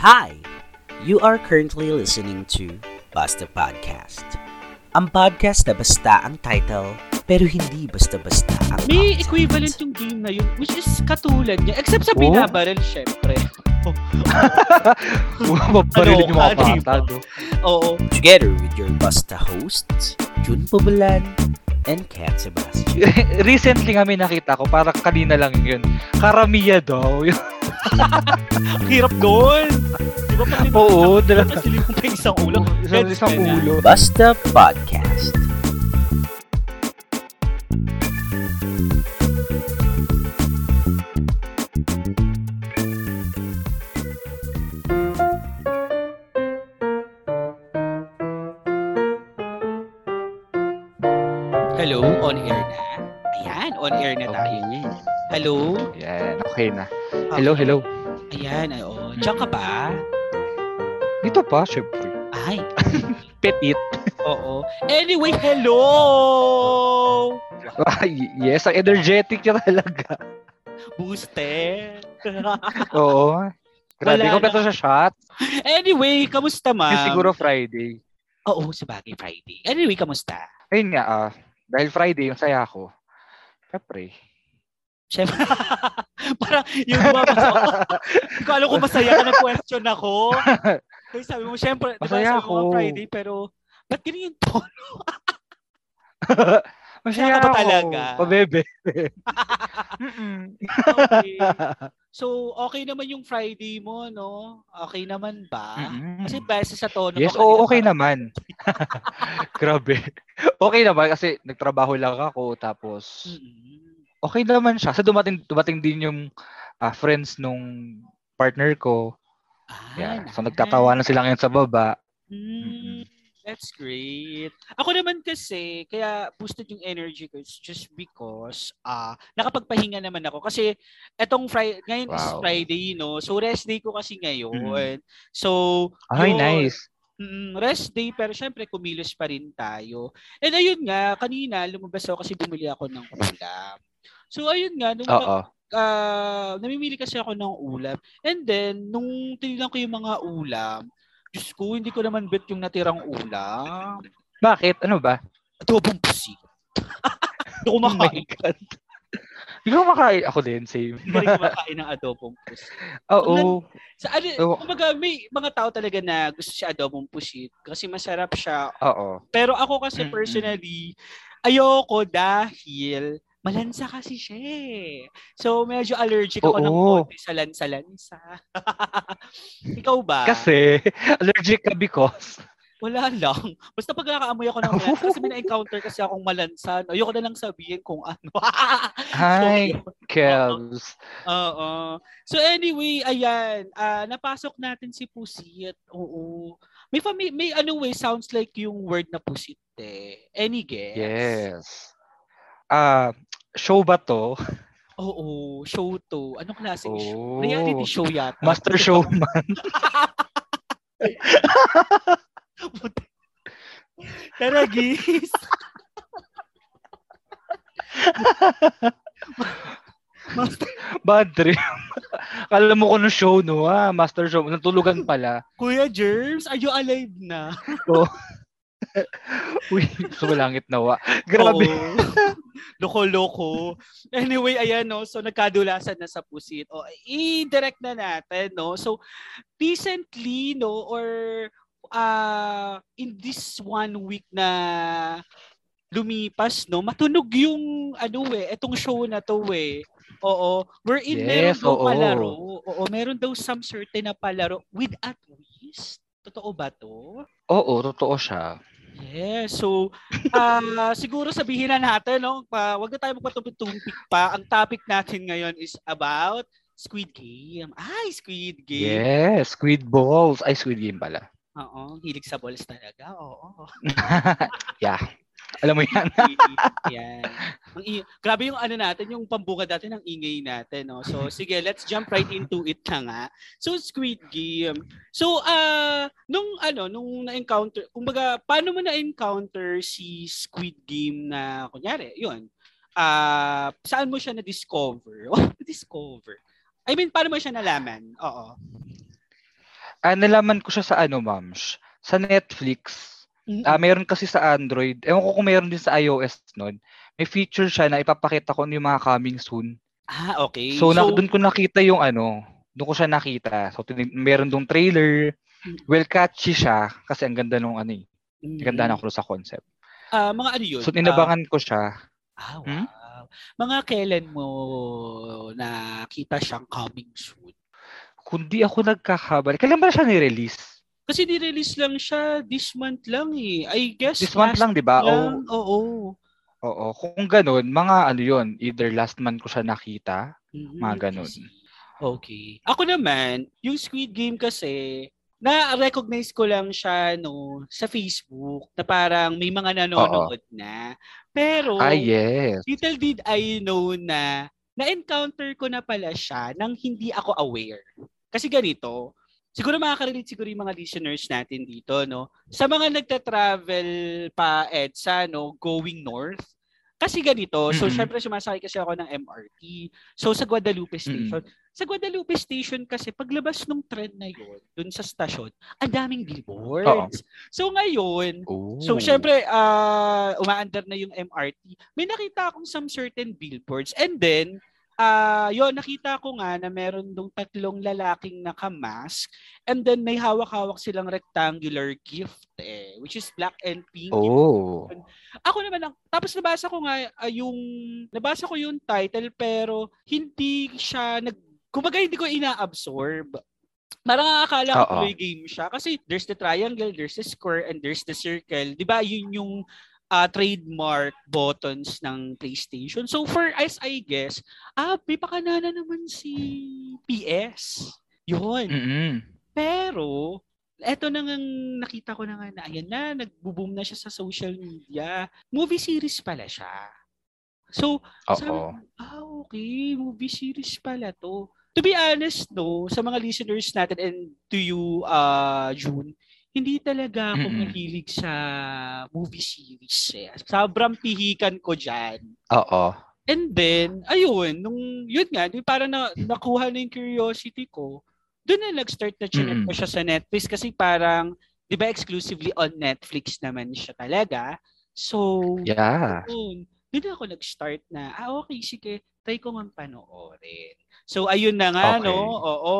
Hi! You are currently listening to Basta Podcast. Ang podcast na basta ang title, pero hindi basta-basta ang May content. equivalent yung game na yun, which is katulad niya. Except sa Oh? binabaril, syempre. Mabarilin yung mga Ano, bata? Oo. Together with your Basta hosts, Jun Pubulan and Kat Sebastian. Recently nga may nakita ko, parang kanina lang yun. Karamiya daw. Ang hirap doon. Di ba pag Oo, dala. Kasi yung pa isang ulo. Isang, isang ulo. Basta Podcast. Hello, on air na. Ayan, on air na tayo. Hello. Yan, okay na. Hello, hello. Ayan, ay, oh. Diyan ka ba? Dito pa, syempre. Ay, Petit. oo. Anyway, hello! Ah, y- yes, ang energetic niya talaga. Booster. Oo. Grabe, Wala kompleto sa shot. anyway, kamusta Yung ma'am? siguro Friday. Oo, sa bagay Friday. Anyway, kamusta? Ayun nga, ah, dahil Friday, yung saya ko. Syempre. Siyempre, parang yung lumabas ako. Hindi ko alam kung masaya ka na question ako. Kasi sabi mo, siyempre, di ba Masaya sabi mo. Friday, pero ba't ganyan yung tono? Masaya ka ba talaga? Pabebe. Mm-mm. Okay. So, okay naman yung Friday mo, no? Okay naman ba? Mm-mm. Kasi base sa tono Yes, mo oo, kanina, okay naman. Grabe. Okay naman kasi nagtrabaho lang ako tapos Mm-mm. Okay naman siya. Sa dumating dumating din yung ah, friends nung partner ko. Ah, Yeah. So nagtatawanan sila ngayon sa baba. Mm, that's great. Ako naman kasi, kaya boosted yung energy ko it's just because ah nakapagpahinga naman ako. Kasi etong Friday, ngayon is Wow. Friday, no? So rest day ko kasi ngayon. So, Ay, yun, nice. mm, rest day, pero syempre kumilos pa rin tayo. And ayun nga, kanina lumabas ako kasi bumili ako ng ulam. So ayun nga, nung Oo. ah, namimili kasi ako ng ulam. And then, nung tinignan ko yung mga ulam, Diyos ko, hindi ko naman bet yung natirang ulam. Bakit? Ano ba? Adobong pusi. Hindi ko Oh makain. God. Hindi ko makain. Ako din, same. Hindi ko makain ng adobong pusi. Oo. Sa, ano, Oo. kumbaga, may mga tao talaga na gusto siya adobong pusit kasi masarap siya. Oo. Pero ako kasi personally, ayoko dahil malansa kasi siya eh. So, medyo allergic ako ng Oo. konti sa lansa-lansa. Ikaw ba? Kasi allergic ka because Wala lang. Basta pag nakaamoy ako ng malansa, kasi may na-encounter kasi akong malansa. Ayoko na lang sabihin kung ano. Hi, So, Kels. Oo. So anyway, ayan. ah napasok natin si Pusit. Oo. May, fami- may ano way, sounds like yung word na Pusit eh. Any guess? Yes. Ah, show ba to? Oo. Show to. Anong klaseng show? Oh. Reality show yata. Master Showman. Tara, guys. Master, Bad trip. Kala mo ko no show, no? Ah, Master Show. Natulugan pala. Kuya Germs, are you alive na? Uy, sumulangit nawa. Grabe. Oo. Loko-loko. Anyway, ayan no. So nagkadulasan na sa pusit. O i-direct na natin no. So recently no or uh, in this one week na lumipas no, matunog yung ano eh, etong show na to eh. Oo. We're in meron Yes, daw oo. palaro. Oo, meron daw some certain na palaro with a twist. Totoo ba to? Oo, totoo siya. Yes. So, ah siguro sabihin na natin, no? Pa, wag na tayo magpatumpik pa. Ang topic natin ngayon is about Squid Game. Ay, Squid Game. Yes, Squid Balls. Ay, Squid Game pala. Oo, hilig sa balls talaga. Oo. yeah. Alam mo yan. Yan. Ang i- Grabe yung ano natin, yung pambungad natin, ang ingay natin. No? So, sige, let's jump right into it na nga. So, Squid Game. So, ah nung ano, nung na-encounter, kumbaga, paano mo na-encounter si Squid Game na, kunyari, yun, ah saan mo siya na-discover? Na-discover. I mean, paano mo siya nalaman? Oo. Ah, nalaman ko siya sa ano, ma'am? Sa Netflix. Mm-mm. Ah, meron kasi sa Android. Ewan ko kung meron din sa iOS nun. May feature siya na ipapakita ko yung mga coming soon. ah, okay. So, na, doon ko nakita yung ano, doon ko siya nakita. So, tinig, meron dong trailer. Well, catchy siya kasi ang ganda nung ano eh. Ang ganda na ako sa concept. ah, mga ano yun? So, inabangan ko siya. Ah, wow. Hmm? Mga kailan mo nakita siyang coming soon? Kundi ako nagkakabali. Kailan ba siya ni-release? Kasi ni-release lang siya this month lang eh. I guess This month lang, di ba? Oo. Oo. Oo. Kung ganun, mga ano yun, either last month ko siya nakita, Mhm, mga ganun. Okay. Ako naman, yung Squid Game kasi, na-recognize ko lang siya no sa Facebook na parang may mga nanonood na. Pero Ah, yes. little did I know na na-encounter ko na pala siya nang hindi ako aware. Kasi ganito, siguro makaka-relate siguro yung mga listeners natin dito, no? Sa mga nagta-travel pa EDSA, no, going north, kasi ganito, so Mm-mm. syempre sumasakay kasi ako ng MRT. So sa Guadalupe Station, sa Guadalupe Station kasi paglabas ng tren na yon dun sa stasyon, ang daming billboards. So ngayon, Oh. So, syempre, uh, umaandar na yung MRT. May nakita akong some certain billboards. And then, uh, yun, nakita ko nga na meron dong tatlong lalaking nakamask. And then, may hawak-hawak silang rectangular gift eh, which is black and pink. Oh. Ako naman, ang, tapos nabasa ko nga ah, yung, nabasa ko yung title pero hindi siya nag, kumbaga hindi ko ina-absorb. Parang akala ko tuloy game siya. Kasi there's the triangle, there's the square, and there's the circle. Di ba yun yung ah, trademark buttons ng PlayStation. So for as I guess, ah, may pakanana naman si PS. Yun. Mm-mm. Pero, eto na nga nakita ko na nga na, ayan na, nagbo-boom na siya sa social media. Movie series pala siya. So, sabi ah, okay, movie series pala to. To be honest, no, sa mga listeners natin and to you, uh, June, hindi talaga ako Mm-mm. mahilig sa movie series. Eh. Sobrang pihikan ko dyan. Oo. And then, ayun, nung, yun nga, di parang na, nakuha na yung curiosity ko, doon na nag-start na chinek ko Mm. siya sa Netflix kasi parang, di ba exclusively on Netflix naman siya talaga. So, Yeah. yun, doon ako nag-start na, ah okay, sige, try ko nga panoorin. So, ayun na nga, Okay. no? Oo.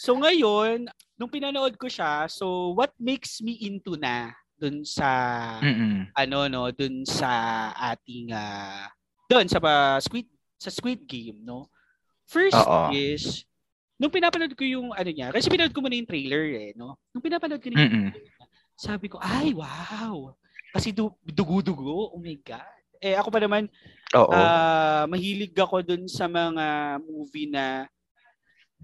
So, ngayon, nung pinanood ko siya, so, what makes me into na dun sa Mm-mm. ano no dun sa ating ah dun sa ba, Squid sa Squid Game no first Oo. is nung pinapanood ko yung ano niya kasi pinanood ko muna yung trailer eh no nung pinapanood ko yung Mm-mm. trailer sabi ko ay wow kasi du- dugo-dugo oh my god eh ako pa naman Oo. ah mahilig ako dun sa mga movie na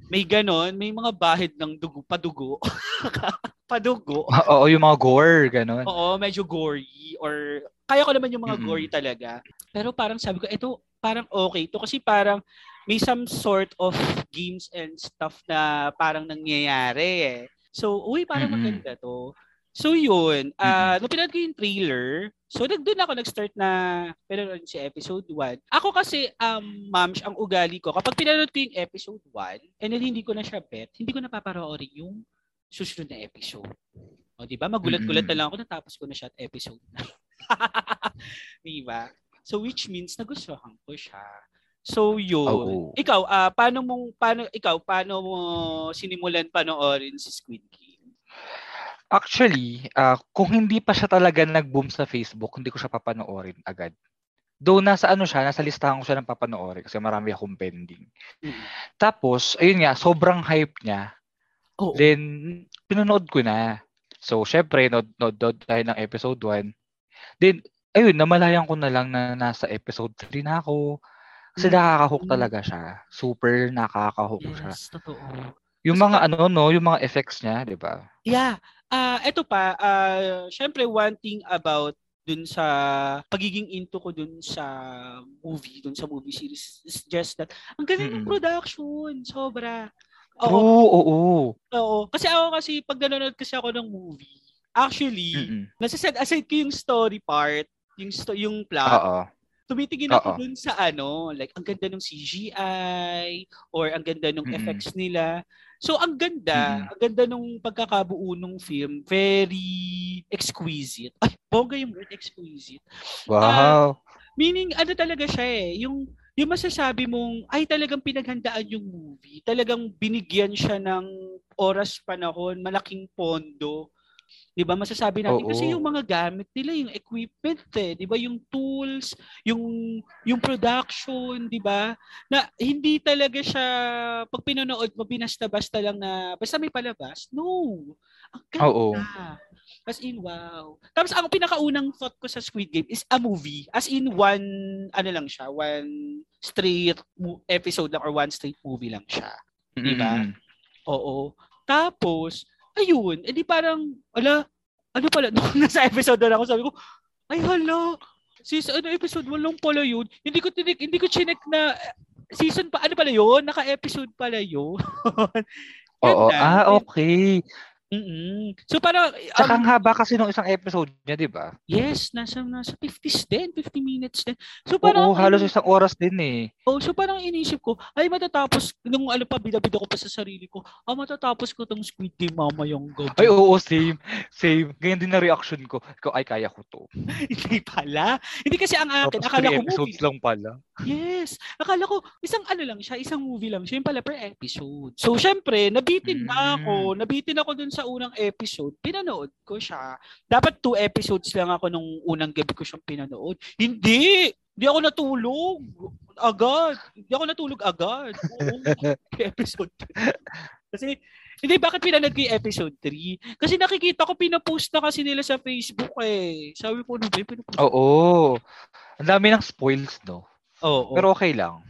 may ganon, may mga bahid ng dugo, padugo. padugo. Oo, yung mga gore, ganun. Oo, medyo gory or kaya ko naman yung mga Mm-mm. gory talaga. Pero parang sabi ko, ito parang okay to kasi parang may some sort of games and stuff na parang nangyayari eh. So, uy, parang Mm-mm. maganda to. So yun, nung pinanood ko yung trailer, so nagdoon ako nag-start na pinanood si episode 1. Ako kasi, um, ma'am, ang ugali ko, kapag pinanood ko yung episode 1, and then hindi ko na siya bet, hindi ko napaparoorin yung susunod na episode. O, di ba? Magulat-gulat na lang ako natapos ko na siya at episode na. di ba? So which means nagustuhan ko siya. So yun. Oo. Ikaw, ah paano mong paano ikaw paano mo sinimulan panoorin si Squid Game? Actually, ah, kung hindi pa siya talaga nag-boom sa Facebook, hindi ko siya papanoorin agad. Though nasa ano siya, nasa listahan ko siya ng papanoorin kasi marami akong pending. Mm. Tapos, ayun nga, sobrang hype niya. Oo. Then, pinanood ko na. So, syempre, nod, nod, nod tayo ng episode 1. Then, ayun, namalayan ko na lang na nasa episode 3 na ako. Kasi Mm. nakaka-hook talaga siya. Super nakaka-hook siya. Yes, totoo. Yung mga ano, no, yung mga effects niya, di ba? Yeah. Ah, eto pa, ah syempre one thing about dun sa pagiging into ko dun sa movie, dun sa movie series is just that ang galing ng production, sobra. True, Oo, oo. oo. Kasi ako kasi pag nanonood kasi ako ng movie, actually, Mm-mm. nasa-set aside ko yung story part, yung sto- yung plot, Oo. tumitingin ako Oo. dun sa ano, like ang ganda ng CGI or ang ganda ng Mm-mm. effects nila. So ang ganda, Mm. ang ganda nung pagkakabuo ng film, very exquisite. Ay, bongga yung word exquisite. Wow. Meaning, ano talaga siya eh, yung, yung masasabi mong, ay talagang pinaghandaan yung movie. Talagang binigyan siya ng oras, panahon, malaking pondo. 'Di ba? Masasabi natin Oo. kasi yung mga gamit nila, yung equipment eh, 'di ba? Yung tools, yung yung production, 'di ba? Na hindi talaga siya pag pinanood mo binasta-basta lang na basta may palabas. No. Ang ganda. Oo. As in, wow. Tapos ang pinakaunang thought ko sa Squid Game is a movie. As in, one, ano lang siya, one straight episode lang or one straight movie lang siya. Di ba? Mm. Oo. Tapos, ayun, edi parang, ala, ano pala, nung nasa episode na ako, sabi ko, ay hala, sis, ano episode 1 lang pala yun. Hindi ko tinik, hindi ko chinek na eh, season pa, ano pala yun? Naka-episode pala yun. Oo. Ah, okay. Mm-mm. So parang, Tsaka ang- ang haba kasi nung isang episode niya, di ba? yes, nasa, nasa 50s din, 50 minutes din. So parang, Oo, halos ano, isang oras din eh. Oh, so parang inisip ko, ay matatapos, nung ano pa, bida-bida ko pa sa sarili ko, ah, matatapos ko tong Squid Game mamayang gabi. Ay, oo, same. Same. Ganyan din na reaction ko. Ikaw, ay, kaya ko to. Hindi pala. Hindi kasi ang akin, Tapos akala ko episodes movie. lang pala. Yes. Akala ko, isang ano lang siya, isang movie lang siya, yung pala per episode. So, syempre, nabitin na ako. Nabitin ako dun sa unang episode. Pinanood ko siya. Dapat two episodes lang ako nung unang gabi ko siyang pinanood. Hindi! Hindi ako natulog. Agad. Hindi ako natulog agad. Oo. episode 3. Kasi, hindi, bakit pinanood ko yung episode 3? Kasi nakikita ko, pinapost na kasi nila sa Facebook eh. Sabi ko, ano ba yung pinapost? Oo. Ang dami ng spoils, no? Oo. Pero okay lang.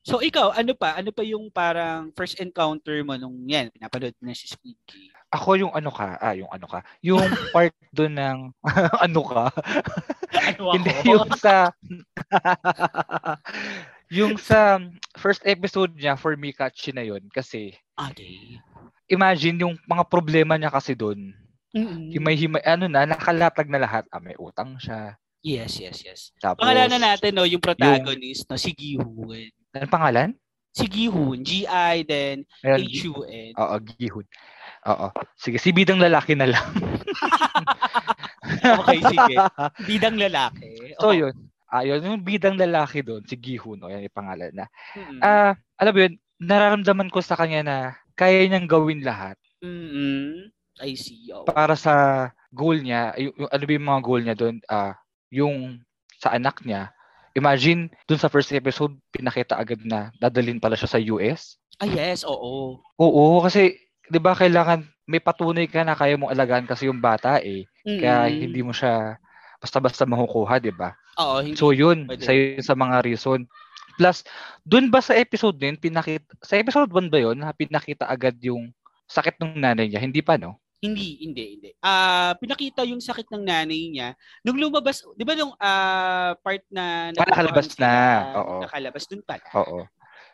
So ikaw, ano pa? Ano pa yung parang first encounter mo nung yan, pinapanood mo na si Squid Game? Ako yung ano ka, ah, yung ano ka, yung part doon ng, ano ka, Ano hindi yung sa, yung sa first episode niya, for me, catchy na yun. Kasi, Okay. imagine yung mga problema niya kasi doon. Mm-mm. Himay-himay, ano na, nakalatag na lahat. Ah, may utang siya. Yes, yes, yes. Tapos, Pangalanan natin, no, yung protagonist, no, si Gi-hoon. Ano pangalan? Si Gi-hoon, G-I, then Ayan, H-U-N. Oo, Gihud. Oo. Sige, si bidang lalaki na lang. Okay, sige. Bidang lalaki. so, Oo. yun. Ayun, yung bidang lalaki doon, si Gihun, o yan yung pangalan na. Mm-mm. Ah, alam mo yun, nararamdaman ko sa kanya na kaya niyang gawin lahat Mm-mm. I see. Oh. para sa goal niya, yung, yung ano ba yung mga goal niya doon, ah, yung sa anak niya. Imagine, doon sa first episode, pinakita agad na dadalhin pala siya sa US. Ah, yes, oo. Oo, kasi 'di ba kailangan may patunay ka na kaya mong alagaan kasi yung bata eh. Kaya Mm-mm. hindi mo siya basta-basta makukuha, 'di ba? Oo, hindi. So yun, Pwede. sa yun sa mga reason. Plus, dun ba sa episode din, pinakita, sa episode 1 ba yun, na pinakita agad yung sakit ng nanay niya? Hindi pa, no? Hindi, hindi, hindi. Ah, pinakita yung sakit ng nanay niya nung lumabas, 'di ba nung ah, part na Ah, nakalabas na. sila, Oo. Nakalabas dun pala. Oo.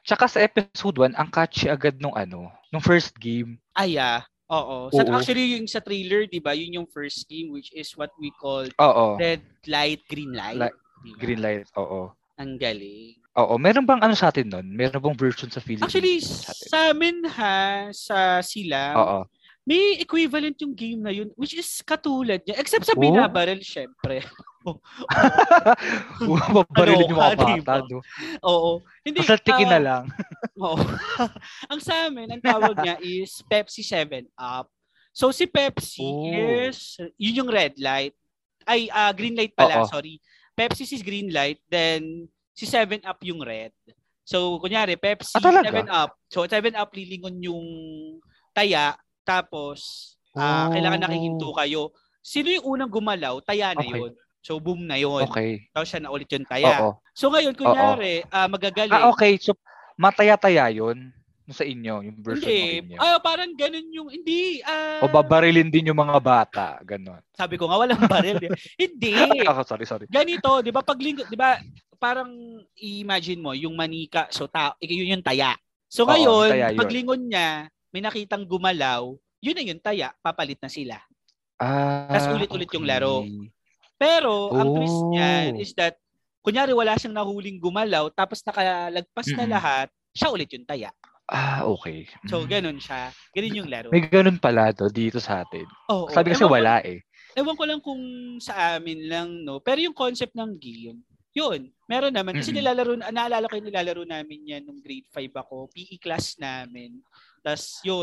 Tsaka sa episode 1, ang catchy agad nung ano, nung first game. Ay, ah, oo. Sa, Oo. actually, yung sa trailer, 'di ba, yun yung first game which is what we call Oo. red light, green light. Li- di ba? Green light, oo. Ang galing. Oo, meron bang ano sa atin nun? Meron bang version sa Philippines? Actually, sa atin? sa amin ha, sa sila, Oo. May equivalent yung game na yun which is katulad niya except sa Oh. binabaril syempre. Babarilin yung mga Ano bata, diba? no? Oo. Hindi. Pasaltikin na ah, lang. Oo. ang sa amin, ang tawag niya is Pepsi 7 Up. So si Pepsi Oh. is, yun yung red light. Ay, ah, green light pala, Oo. sorry. Pepsi is green light, then si 7 Up yung red. So, kunyari, Pepsi, Ah, talaga? 7 Up. So, 7 Up lilingon yung taya, tapos Oh. kailangan nakihinto kayo. Sino yung unang gumalaw? Taya na Okay. yun. So, boom na yun. Okay. Tapos siya na ulit yung taya. Oo. So, ngayon, kunyari, ah, magagaling. Ah, okay. So, mataya-taya yun sa inyo, yung version Hindi. mo inyo. Ah, parang ganun yung, hindi. ah, o babarilin din yung mga bata. Ganon. Sabi ko nga, walang baril. di ba? hindi. Ako, sorry, sorry. Ganito, di ba, pag linggo, di ba, parang imagine mo, yung manika, so ta, yun yung taya. So Oo, ngayon, taya yun. pag lingon niya, may nakitang gumalaw, yun na yung taya, papalit na sila. Ah, Tas ulit-ulit yung laro. okay. Pero, ang twist niyan Oh. is that, kunyari wala siyang nahuling gumalaw, tapos nakalagpas na Mm-mm. lahat, siya ulit yung taya. Ah, okay. So, Mm. ganun siya. Ganun yung laro. May ganun pala to dito sa atin. Oo, Sabi kasi ewan ko- wala eh. Ewan ko lang kung sa amin lang, no? Pero yung concept ng game, yun, meron naman. Kasi Mm-mm. nilalaro, naalala ko yung nilalaro namin yan nung grade 5 ako, PE class namin. Tapos yun,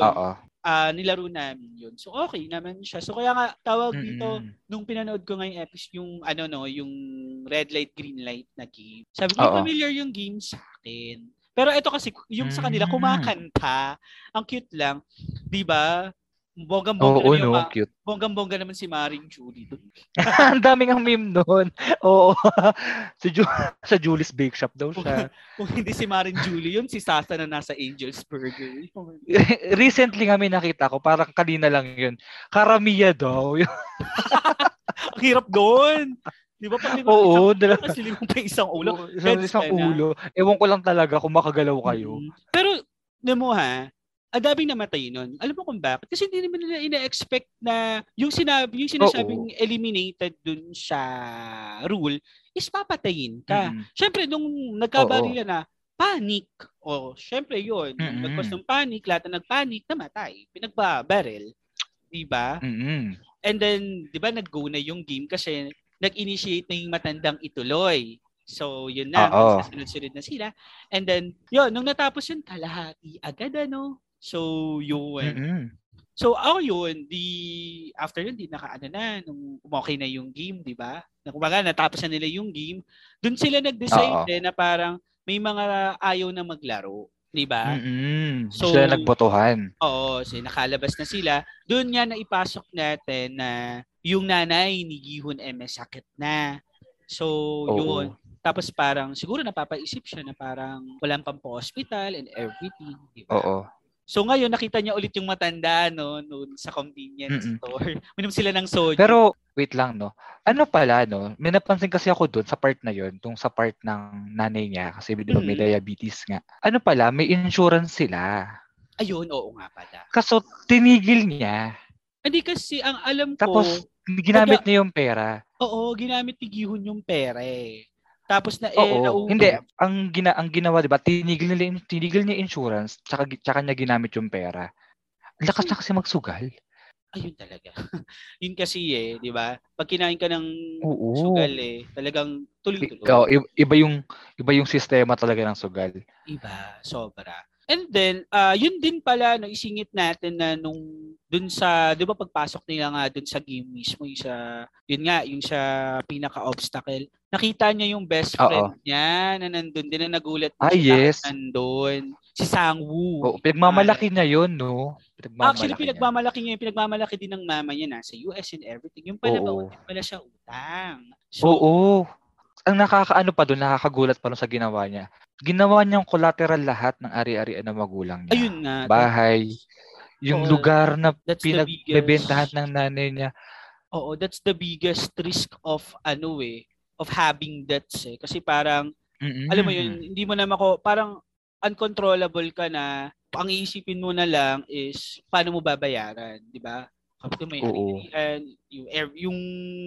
ah, nilaro namin yun. So okay naman siya. So kaya nga, tawag dito, Mm-mm. nung pinanood ko ngayong episode, yung ano no, yung red light, green light na game. Sabi ko, familiar yung game sa akin. Pero ito kasi, yung sa kanila, Mm. kumakanta. Ang cute lang. Di ba? Oo, Bonggang-bongga naman yung no, ma- cute. bonggang-bongga naman si Maring Julie doon. Ang daming ang meme noon. Oo. sa, Ju- sa Julie's Bake Shop daw siya. Kung hindi si Maring Julie yun, si Sasa na nasa Angel's Burger. Recently nga may nakita ko, parang kanina lang yun. Karamiya daw. Ang hirap doon. Di ba? Pag Oo, isang, dala- kasi limang pa isang ulo. Isang, isang ka na. ulo. Ewan ko lang talaga kung makagalaw kayo. Mm. Pero, na mo ha, ang daming namatay nun. Alam mo kung bakit? Kasi hindi naman nila ina-expect na yung sinabi, yung sinasabing eliminated dun sa rule is papatayin ka. Mm. Syempre, nung nagkabarila na, panic. O, syempre yun. Mm-mm. Nagpas ng panic, lahat na nagpanic, namatay. Pinagbabaril. Diba? Mm-mm. And then, di ba, nag-go na yung game kasi nag-initiate na yung matandang ituloy. So, yun na, Oo. magsasunod-sunod na sila. And then, yun, nung natapos yun, kalahati agad, ano? So, yun. Mm-mm. So, ako yun, di, after yun, di nakaano na, nung okay na yung game, di ba? Na kumbaga, natapos na nila yung game, dun sila nag-decide eh, na parang may mga ayaw na maglaro, di ba? Mm-mm. So- Sila nagbotohan. Oo, so nakalabas na sila. Doon nga na ipasok natin na yung nanay ni Gihon eh may sakit na. So, Oo. yun. Tapos parang siguro napapaisip siya na parang walang pang hospital and everything, di ba? Oo. So ngayon nakita niya ulit yung matanda no noon sa convenience Mm-mm. store. Minom sila ng soju. Pero, wait lang, no? Ano pala, no? May napansin kasi ako doon sa part na yon tong sa part ng nanay niya, kasi di ba may diabetes nga. Ano pala, may insurance sila. ayun, oo nga pala. Kaso, tinigil niya. Hindi kasi ang alam ko, Tapos, ginamit niya yung pera. oo, ginamit ni Gihon yung pera eh. Tapos na eh, Oo. Hindi, ang gina ang ginawa, 'di ba? Tinigil nila yung- tinigil niya yung insurance, tsaka gi- tsaka niya ginamit yung pera. Ang lakas na kasi magsugal. Ayun talaga. Yun kasi eh, di ba? Pag kinain ka ng Oo. sugal eh, talagang tuloy-tuloy. I- iba yung iba yung sistema talaga ng sugal. Iba, sobra. And then, ah yun din pala, no, isingit natin na nung dun sa, di ba pagpasok nila nga dun sa game mismo, yung sa, yun nga, yung sa pinaka-obstacle, nakita niya yung best Oo. friend niya na nandun din na nagulat Ah, siya yes. nandun. Si Sangwoo. Oo, pinagmamalaki niya yun, no? Pinagmamalaki Actually, niya. pinagmamalaki niya, yung pinagmamalaki din ng mama niya nasa US and everything. Yung pala, Oo. pala siya utang. So, Oo. Ang nakakaano pa doon, nakakagulat pa doon sa ginawa niya. Ginawa niyang collateral lahat ng ari-arian ng magulang niya. ayun nga. Bahay, yung Oo. lugar na pinagbebentahan ng nanay niya. Oo, that's the biggest risk of ano eh, of having debts eh. Kasi parang, Mm-mm. alam mo yun, hindi mo na mako, parang uncontrollable ka na, ang iisipin mo na lang is, paano mo babayaran, di ba? Kapag may Oo. arian, yung, yung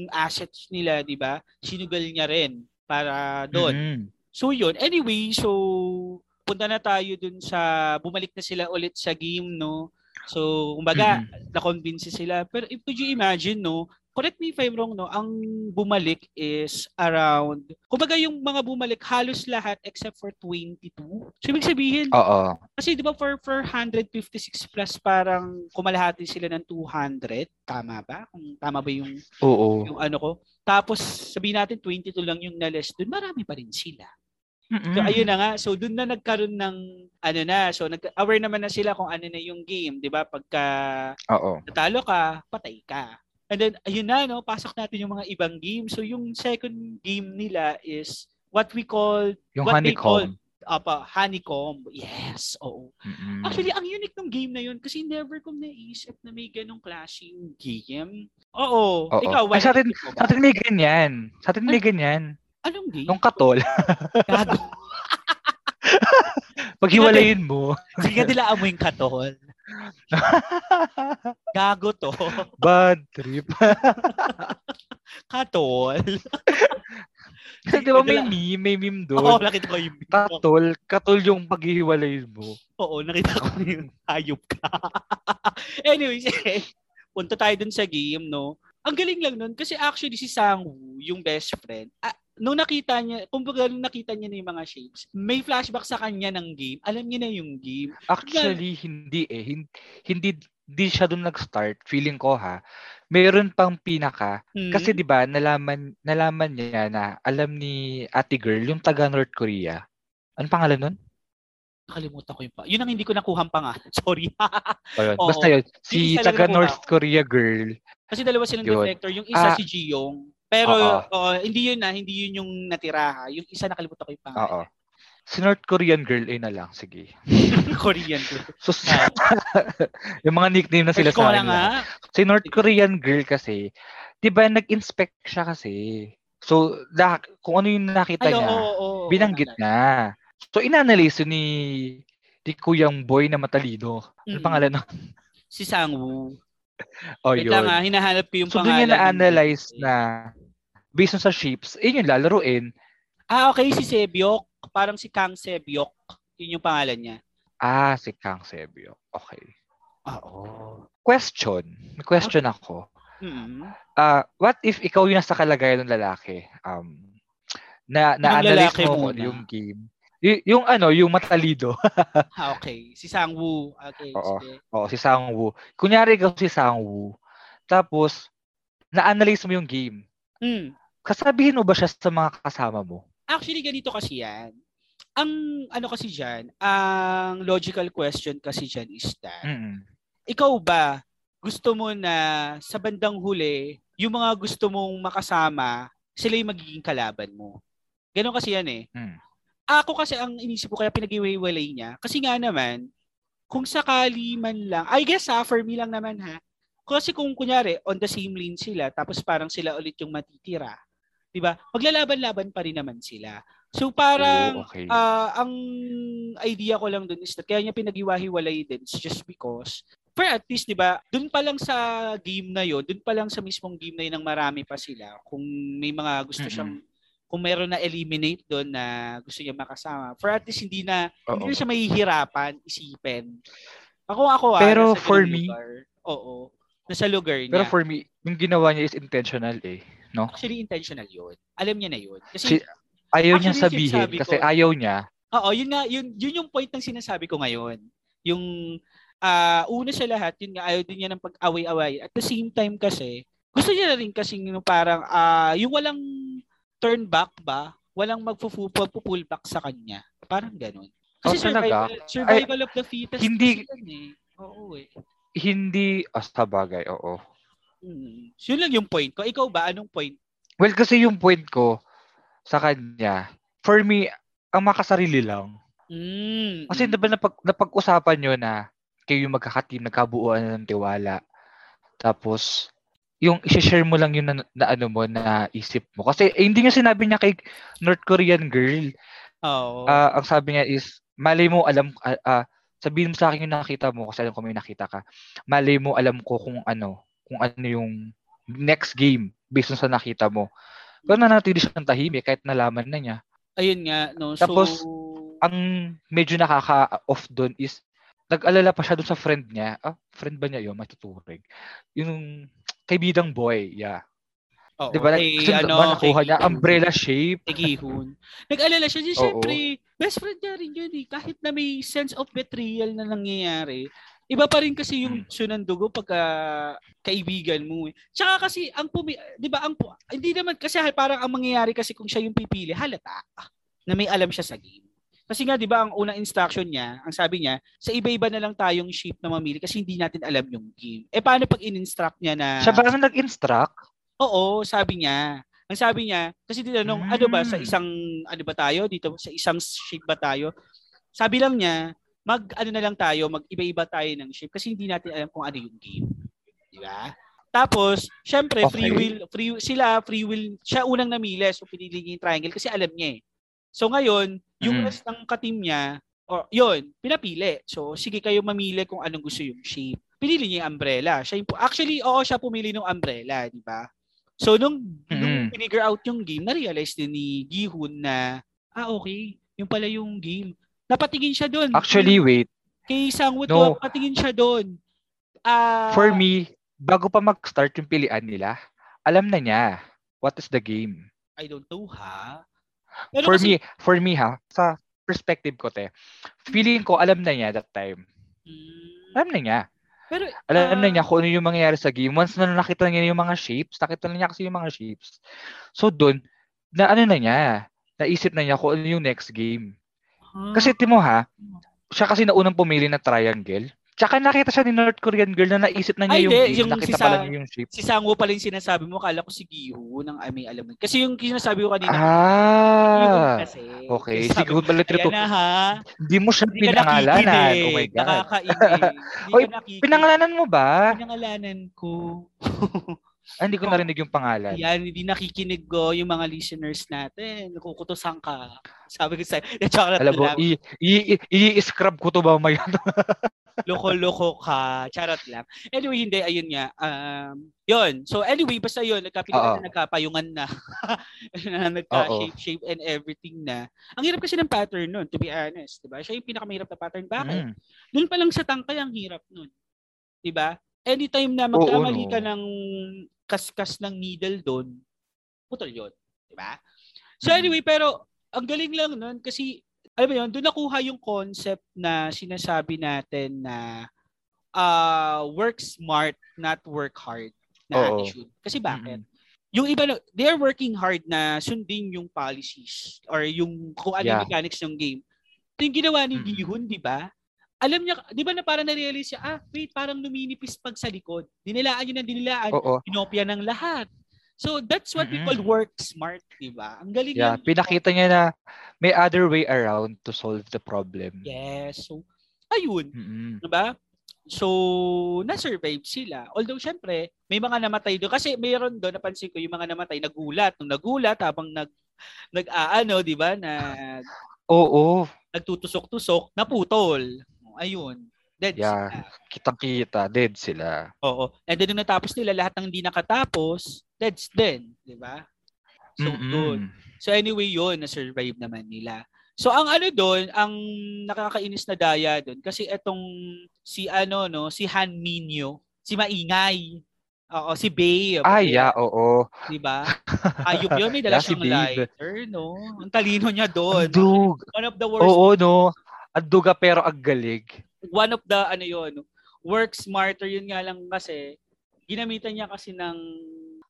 assets nila, di ba? Sinugal niya rin para doon. Mm-mm. So yun, anyway, so punta na tayo dun sa, bumalik na sila ulit sa game, no? So, kumbaga, na-convince sila. Pero if could you imagine, no? Correct me if I'm wrong, no? Ang bumalik is around, kumbaga yung mga bumalik, halos lahat except for 22. So, ibig sabihin, Oo. kasi di ba for, for 156 plus parang kumalahati sila ng 200. Tama ba? Kung tama ba yung, Oo. yung ano ko? Tapos, sabihin natin 22 lang yung na-less dun, marami pa rin sila. So Mm-mm. ayun na nga. So doon na nagkaroon ng ano na. So nag-aware naman na sila kung ano na yung game, 'di ba? Pagka Oo. natalo ka, patay ka. And then ayun na no, pasok natin yung mga ibang game. So yung second game nila is what we call Yung what they call honeycomb. apa honeycomb. Yes, oo. Mm-mm. Actually, ang unique ng game na yun kasi never kong naisip na may ganong klaseng game. Oo. Oo. Ikaw, Ay, sa atin-? Sa atin may ganyan. Sa atin may ganyan. Anong game? Yung katol. Gago. Pag hiwalayin mo, Sige nga nila amoy yung katol. Gago to. bad trip. Katol. Di ba may meme, may meme Oo, doon. nakita ko yung Katol, katol yung paghihiwalay mo. Oo, nakita ko yung hayop ka. Anyways, eh, punta tayo dun sa game, no? Ang galing lang nun kasi actually si Sangwoo, yung best friend, ah, nung nakita niya, kumbaga nung nakita niya na yung mga shapes, may flashback sa kanya ng game. Alam niya na yung game. Actually, hindi eh. Hin- Hindi, hindi siya doon nag-start. Feeling ko ha. Meron pang pinaka. Hmm. Kasi 'di ba nalaman nalaman niya na alam ni Ate Girl yung taga North Korea. Ano pangalan nun? nakalimutan ko yung pa. Yun ang hindi ko nakuha pa nga. Sorry. Ayun. Basta yun. Si taga North ko. Korea girl. Kasi dalawa silang Yun. defector. Yung isa Ah. si Jiyong. Pero Oo. oo, hindi yun na, hindi yun yung natira ha. Yung isa nakalimutan ko yung Oo. pangalan. Si North Korean girl ay na lang. Sige. Korean. ko. So, yung mga nickname na sila sa na akin. lang. Si North Korean girl kasi, 'di ba nag-inspect siya kasi. So, la- kung ano yung nakita Ay, oo, niya, oo, oo, binanggit oo, niya. So, inanalyze ni ni Kuyang Boy na matalino. Ano Mm. pangalan nun? Si Sangwoo. Oh, Wait yun. lang ha, hinahanap ko yung So, doon pangalan. niya na-analyze ng- na based on sa shapes, yun yung lalaruin. Ah, okay, si Sebyok. Parang si Kang Sebyok. Yun yung pangalan niya. Ah, si Kang Sebio. Okay. Oo. Question. May question ako. Mm. Ah, what if ikaw yung nasa kalagayan ng lalaki? Um, na na-analyze mo muna? yung game. Y- yung ano, yung matalido. Ah, okay. Si Sangwoo. Okay, Oo. sige. Oo, si Sangwoo. Kunyari ikaw si Sangwoo. Tapos, na-analyze mo yung game. Mm. Kasabihin mo ba siya sa mga kasama mo? Actually, ganito kasi yan. Ang ano kasi dyan, ang logical question kasi dyan is that, Mm. ikaw ba, gusto mo na sa bandang huli, yung mga gusto mong makasama, sila yung magiging kalaban mo. Ganon kasi yan eh. Mm. Ako kasi ang inisip ko kaya pinag-iwalay niya. Kasi nga naman, kung sakali man lang, I guess ha, for me lang naman ha. Kasi kung kunyari, on the same lane sila, tapos parang sila ulit yung matitira. 'di ba? Maglalaban-laban pa rin naman sila. So parang Oh, okay. ah, ang idea ko lang dun is that kaya niya pinag-iwahiwalay din just because for at least 'di ba, dun pa lang sa game na 'yon, dun pa lang sa mismong game na 'yon ng marami pa sila. Kung may mga gusto Mm-mm. siyang kung meron na eliminate doon na gusto niya makasama. For at least hindi na Oo. hindi na siya mahihirapan isipin. Ako ako ah, Pero for me- lugar. oo. Nasa lugar niya. Pero for me, yung ginawa niya is intentional eh. No? Actually intentional 'yun. Alam niya na 'yun. Kasi Si, ayaw niya sabihin sinasabi kasi ko- ayaw niya. Oo, yun nga, yun, yun yung point ng sinasabi ko ngayon. Yung ah una sa lahat, yun nga, ayaw din niya ng pag-away-away. At the same time kasi, gusto niya na rin kasi yung parang, ah yung walang turn back ba, walang magpo-pull back sa kanya. Parang ganun. Kasi Oh, talaga? survival, survival of the fittest hindi- eh. Oo eh. Hindi, oh, sa bagay, oo. Hmm. Yun lang yung point ko. Ikaw ba, anong point? Well, kasi yung point ko sa kanya, for me, ang makasarili lang. Mm. Kasi diba napag, napag-usapan nyo na kayo yung magkakateam, nagkabuuan na ng tiwala. Tapos, yung i-share mo lang yun na, na ano mo, na isip mo. Kasi eh, hindi nga sinabi niya kay North Korean girl. Oo. Ah, ang sabi niya is, malay mo alam, ah, ah, sabihin mo sa akin yung nakita mo kasi alam ko may nakita ka. Malay mo alam ko kung ano, kung ano yung next game based sa nakita mo. Pero nanatili siyang tahimik kahit nalaman na niya. Ayun nga, no. Tapos, so, Ang medyo nakaka-off doon is, nag-alala pa siya doon sa friend niya. Ah, friend ba niya yun? Matuturing. Yung kaibidang boy, yeah. oo, Di ba? kay, Kasi ano, ba nakuha kay niya umbrella shape. Kay Gihun. Nag-alala siya. Di, syempre, best friend niya rin yun eh. Kahit na may sense of betrayal na nangyayari, iba pa rin kasi yung Hmm. sunandugo pagka kaibigan mo eh. Tsaka kasi, ang pumi, di ba, ang, hindi naman, kasi parang ang mangyayari kasi kung siya yung pipili, halata na may alam siya sa game. Kasi nga, di ba, ang unang instruction niya, ang sabi niya, sa iba-iba na lang tayong shape na mamili kasi hindi natin alam yung game. Eh, paano pag in-instruct niya na... Siya ba nag-instruct? Oo, sabi niya. Ang sabi niya, kasi tinanong, ano ba, sa Mm. isang, ano ba tayo, dito, sa isang shape ba tayo? Sabi lang niya, mag, ano na lang tayo, mag iba-iba tayo ng shape kasi hindi natin alam kung ano yung game. Di ba? Tapos, syempre, free Okay. will, free, sila, free will, siya unang namili, so pinili niya yung triangle kasi alam niya eh. So ngayon, yung Mm. rest ng kateam niya, or yun, pinapili. So, sige kayo mamili kung anong gusto yung shape. Pinili niya yung umbrella. Siya yung, actually, oo, siya pumili ng umbrella, di ba? So, nung, nung Mm. pinigure out yung game, na-realize din ni Gihun na, ah, okay, yung pala yung game. Napatingin siya doon. Actually, wait. Kay Sangwoo No. to, patingin siya doon. Ah, For me, bago pa mag-start yung pilian nila, alam na niya what is the game. I don't know ha. Pero For kasi- me, for me ha, sa perspective ko te, feeling ko alam na niya that time. Mm, Alam na niya. pero, Alam na niya kung ano yung mangyayari sa game. Once na nakita niya yung mga shapes, nakita na niya kasi yung mga shapes. So doon, na ano na niya, naisip na niya kung ano yung next game. ah, Kasi timo ha, siya kasi naunang pumili ng triangle. Tsaka nakita siya ni North Korean girl na naisip na niya Ay, yung game. yung nakita si pala niya yung shape. si Sangwoo pala yung sinasabi mo, kala ko si Giho ng I may alam. Kasi yung sinasabi ko kanina, Ah, kasi. okay. Sabi Siguro pala Ayan ito. na ha. Hindi mo siya ka pinangalanan. nakikinig. Oh my God. Nakakainig. Hindi Oy, ka nakikinig. Pinangalanan mo ba? Pinangalanan ko. Ah, hindi ko narinig yung pangalan. Yan, hindi nakikinig ko yung mga listeners natin. Nakukutusan ka. Sabi ko sa'yo, eh, chocolate Alam mo, lang. i- i- i- i-scrub ko to ba may Loko-loko ka. Charot lang. Anyway, hindi. Ayun nga. Um, yun. So anyway, basta yun. Nagkapilitan na, nagkapayungan na. na Nagka-shape-shape and everything na. Ang hirap kasi ng pattern nun, to be honest. Diba? Siya yung pinakamahirap na pattern. Bakit? Mm. Doon pa lang sa tangkay ang hirap nun. 'Di ba? Anytime na magkamali ka ng kaskas ng needle doon, putol 'yon, 'di ba? So Mm. anyway, pero ang galing lang nun kasi alam mo 'yon, doon nakuha yung concept na sinasabi natin na uh, work smart, not work hard na Oo. attitude. Kasi bakit? Mm-mm. Yung iba, they're working hard na sundin yung policies or yung kung ano yung Yeah. mechanics ng game. Ito yung ginawa ni Mm-mm. Gihun, di ba? Alam niya, di ba na parang na-realize siya, ah, wait, parang numinipis pag sa likod. Dinilaan niya ng dinilaan, Oo. pinopia ng lahat. So that's what we Mm-mm. call work smart, di ba? Ang galing Yeah, pinakita niya na may other way around to solve the problem. Yes. So, ayun. Mm-mm. Di ba? So, na-survive sila. Although, syempre, may mga namatay doon. Kasi mayroon doon, napansin ko, yung mga namatay, nagulat. Nung nagulat, habang nag, nag-aano, di ba, nag, Oo, nagtutusok-tusok, naputol. Ayun. Dead Yeah. sila. kitang-kita, dead sila. Oo. And then, nung natapos nila, lahat ng hindi nakatapos, deads din. Di ba? So, Mm-mm. doon. So, anyway, yun, na-survive naman nila. So, ang ano doon, ang nakakainis na daya doon, kasi etong si ano, no, si Han Minyo, si Maingay, Oo, si Babe. Ah, yeah, oo. Di ba? Ayop yun, may dala Yeah, si siyang Babe. lighter, no? Ang talino niya doon. Andug. One of the worst, Oo, no. Anduga pero ang galig. One of the, ano yun, work smarter, yun nga lang kasi, ginamitan niya kasi ng,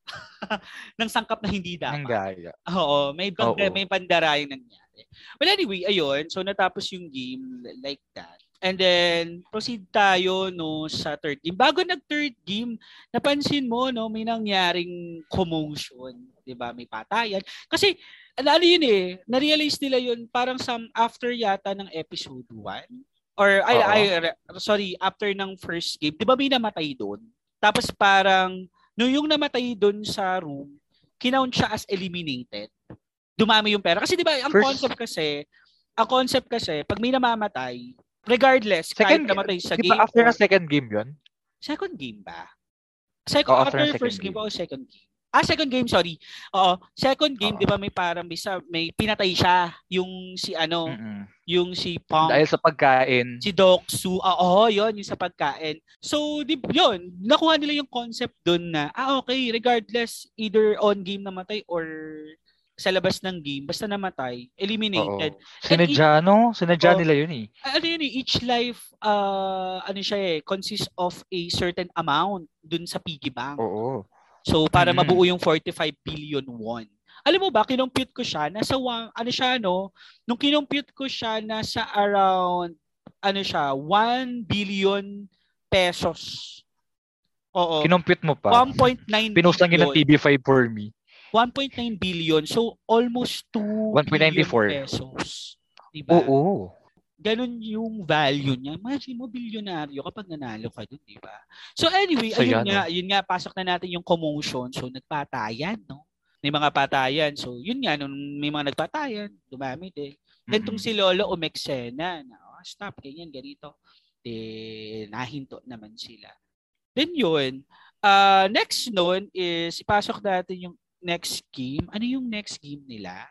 ng sangkap na hindi dapat. Ang gaya. Oo, may banda, Oo. may bandarayang nangyari. Well, anyway, ayun. So, natapos yung game like that. And then, proceed tayo no, sa third game. Bago nag-third game, napansin mo, no, may nangyaring commotion. 'di ba May patayan. Kasi, ano yun eh, na-realize nila yun parang some after yata ng episode 1. Or, ay, Oo. ay, sorry, after ng first game. Di ba may namatay doon? Tapos parang, no, yung namatay doon sa room, kinount siya as eliminated. Dumami yung pera. Kasi di ba, ang First- concept kasi, ang concept kasi, pag may namamatay, regardless, Second, kahit namatay sa di game, ba after na second game yun? second game ba? Second, Oo, after, after first game, game. o second game? Ah, second game, sorry. Oo, second game, di ba may parang may, may pinatay siya, yung si ano, Mm-mm. yung si Pong, Dahil sa pagkain. si Doksu, ah, oo, yun, yung sa pagkain. So, di, yun, nakuha nila yung concept dun na, ah, okay, regardless, either on game namatay or sa labas ng game, basta namatay, eliminated. Oo. Sinadya, no? Sinadya Oo. nila yun eh. Ano yun eh, each life, uh, ano siya eh, consists of a certain amount dun sa piggy bank. Oo. So, para Mm. mabuo yung 45 billion won. Alam mo ba, kinompute ko siya, nasa, one, ano siya, no? Nung kinompute ko siya, nasa around, ano siya, 1 billion pesos. Oo. Kinompute mo pa. 1.9 Pinost lang yun ng billion. TV5 for me. 1.9 billion. So, almost 2 1.94. billion pesos. Diba? Oo. Ganun yung value niya. Imagine mo, bilyonaryo kapag nanalo ka dun, di ba? So anyway, So, ayun yan, nga, yun nga, pasok na natin yung commotion. So nagpatayan, no? May mga patayan. So yun nga, nung may mga nagpatayan, dumami din. Then tong Mm-mm. si Lolo umeksena na, oh, stop, ganyan, ganito. Eh, nahinto naman sila. Then yun, uh, next nun is ipasok natin yung next game. Ano yung next game nila?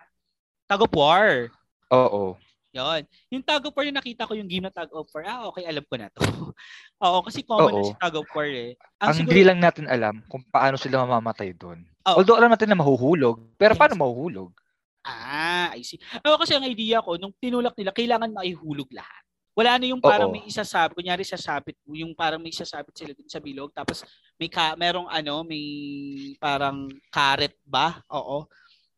Tag of War. Oo. Yon. Yung Tag of War yung nakita ko yung game na Tag of War. Ah, okay, alam ko na to. Oo, kasi common Oo. na si Tag of War eh. Ang, siguro- hindi lang natin alam kung paano sila mamamatay doon. Oo. Although alam natin na mahuhulog, pero Yes. paano mahuhulog? Ah, I see. Ako kasi ang idea ko, nung tinulak nila, kailangan maihulog lahat. Wala na yung parang Oo. may isasabit, kunyari sasabit, yung parang may isasabit sila dun sa bilog, tapos may ka, merong ano, may parang carrot ba? Oo.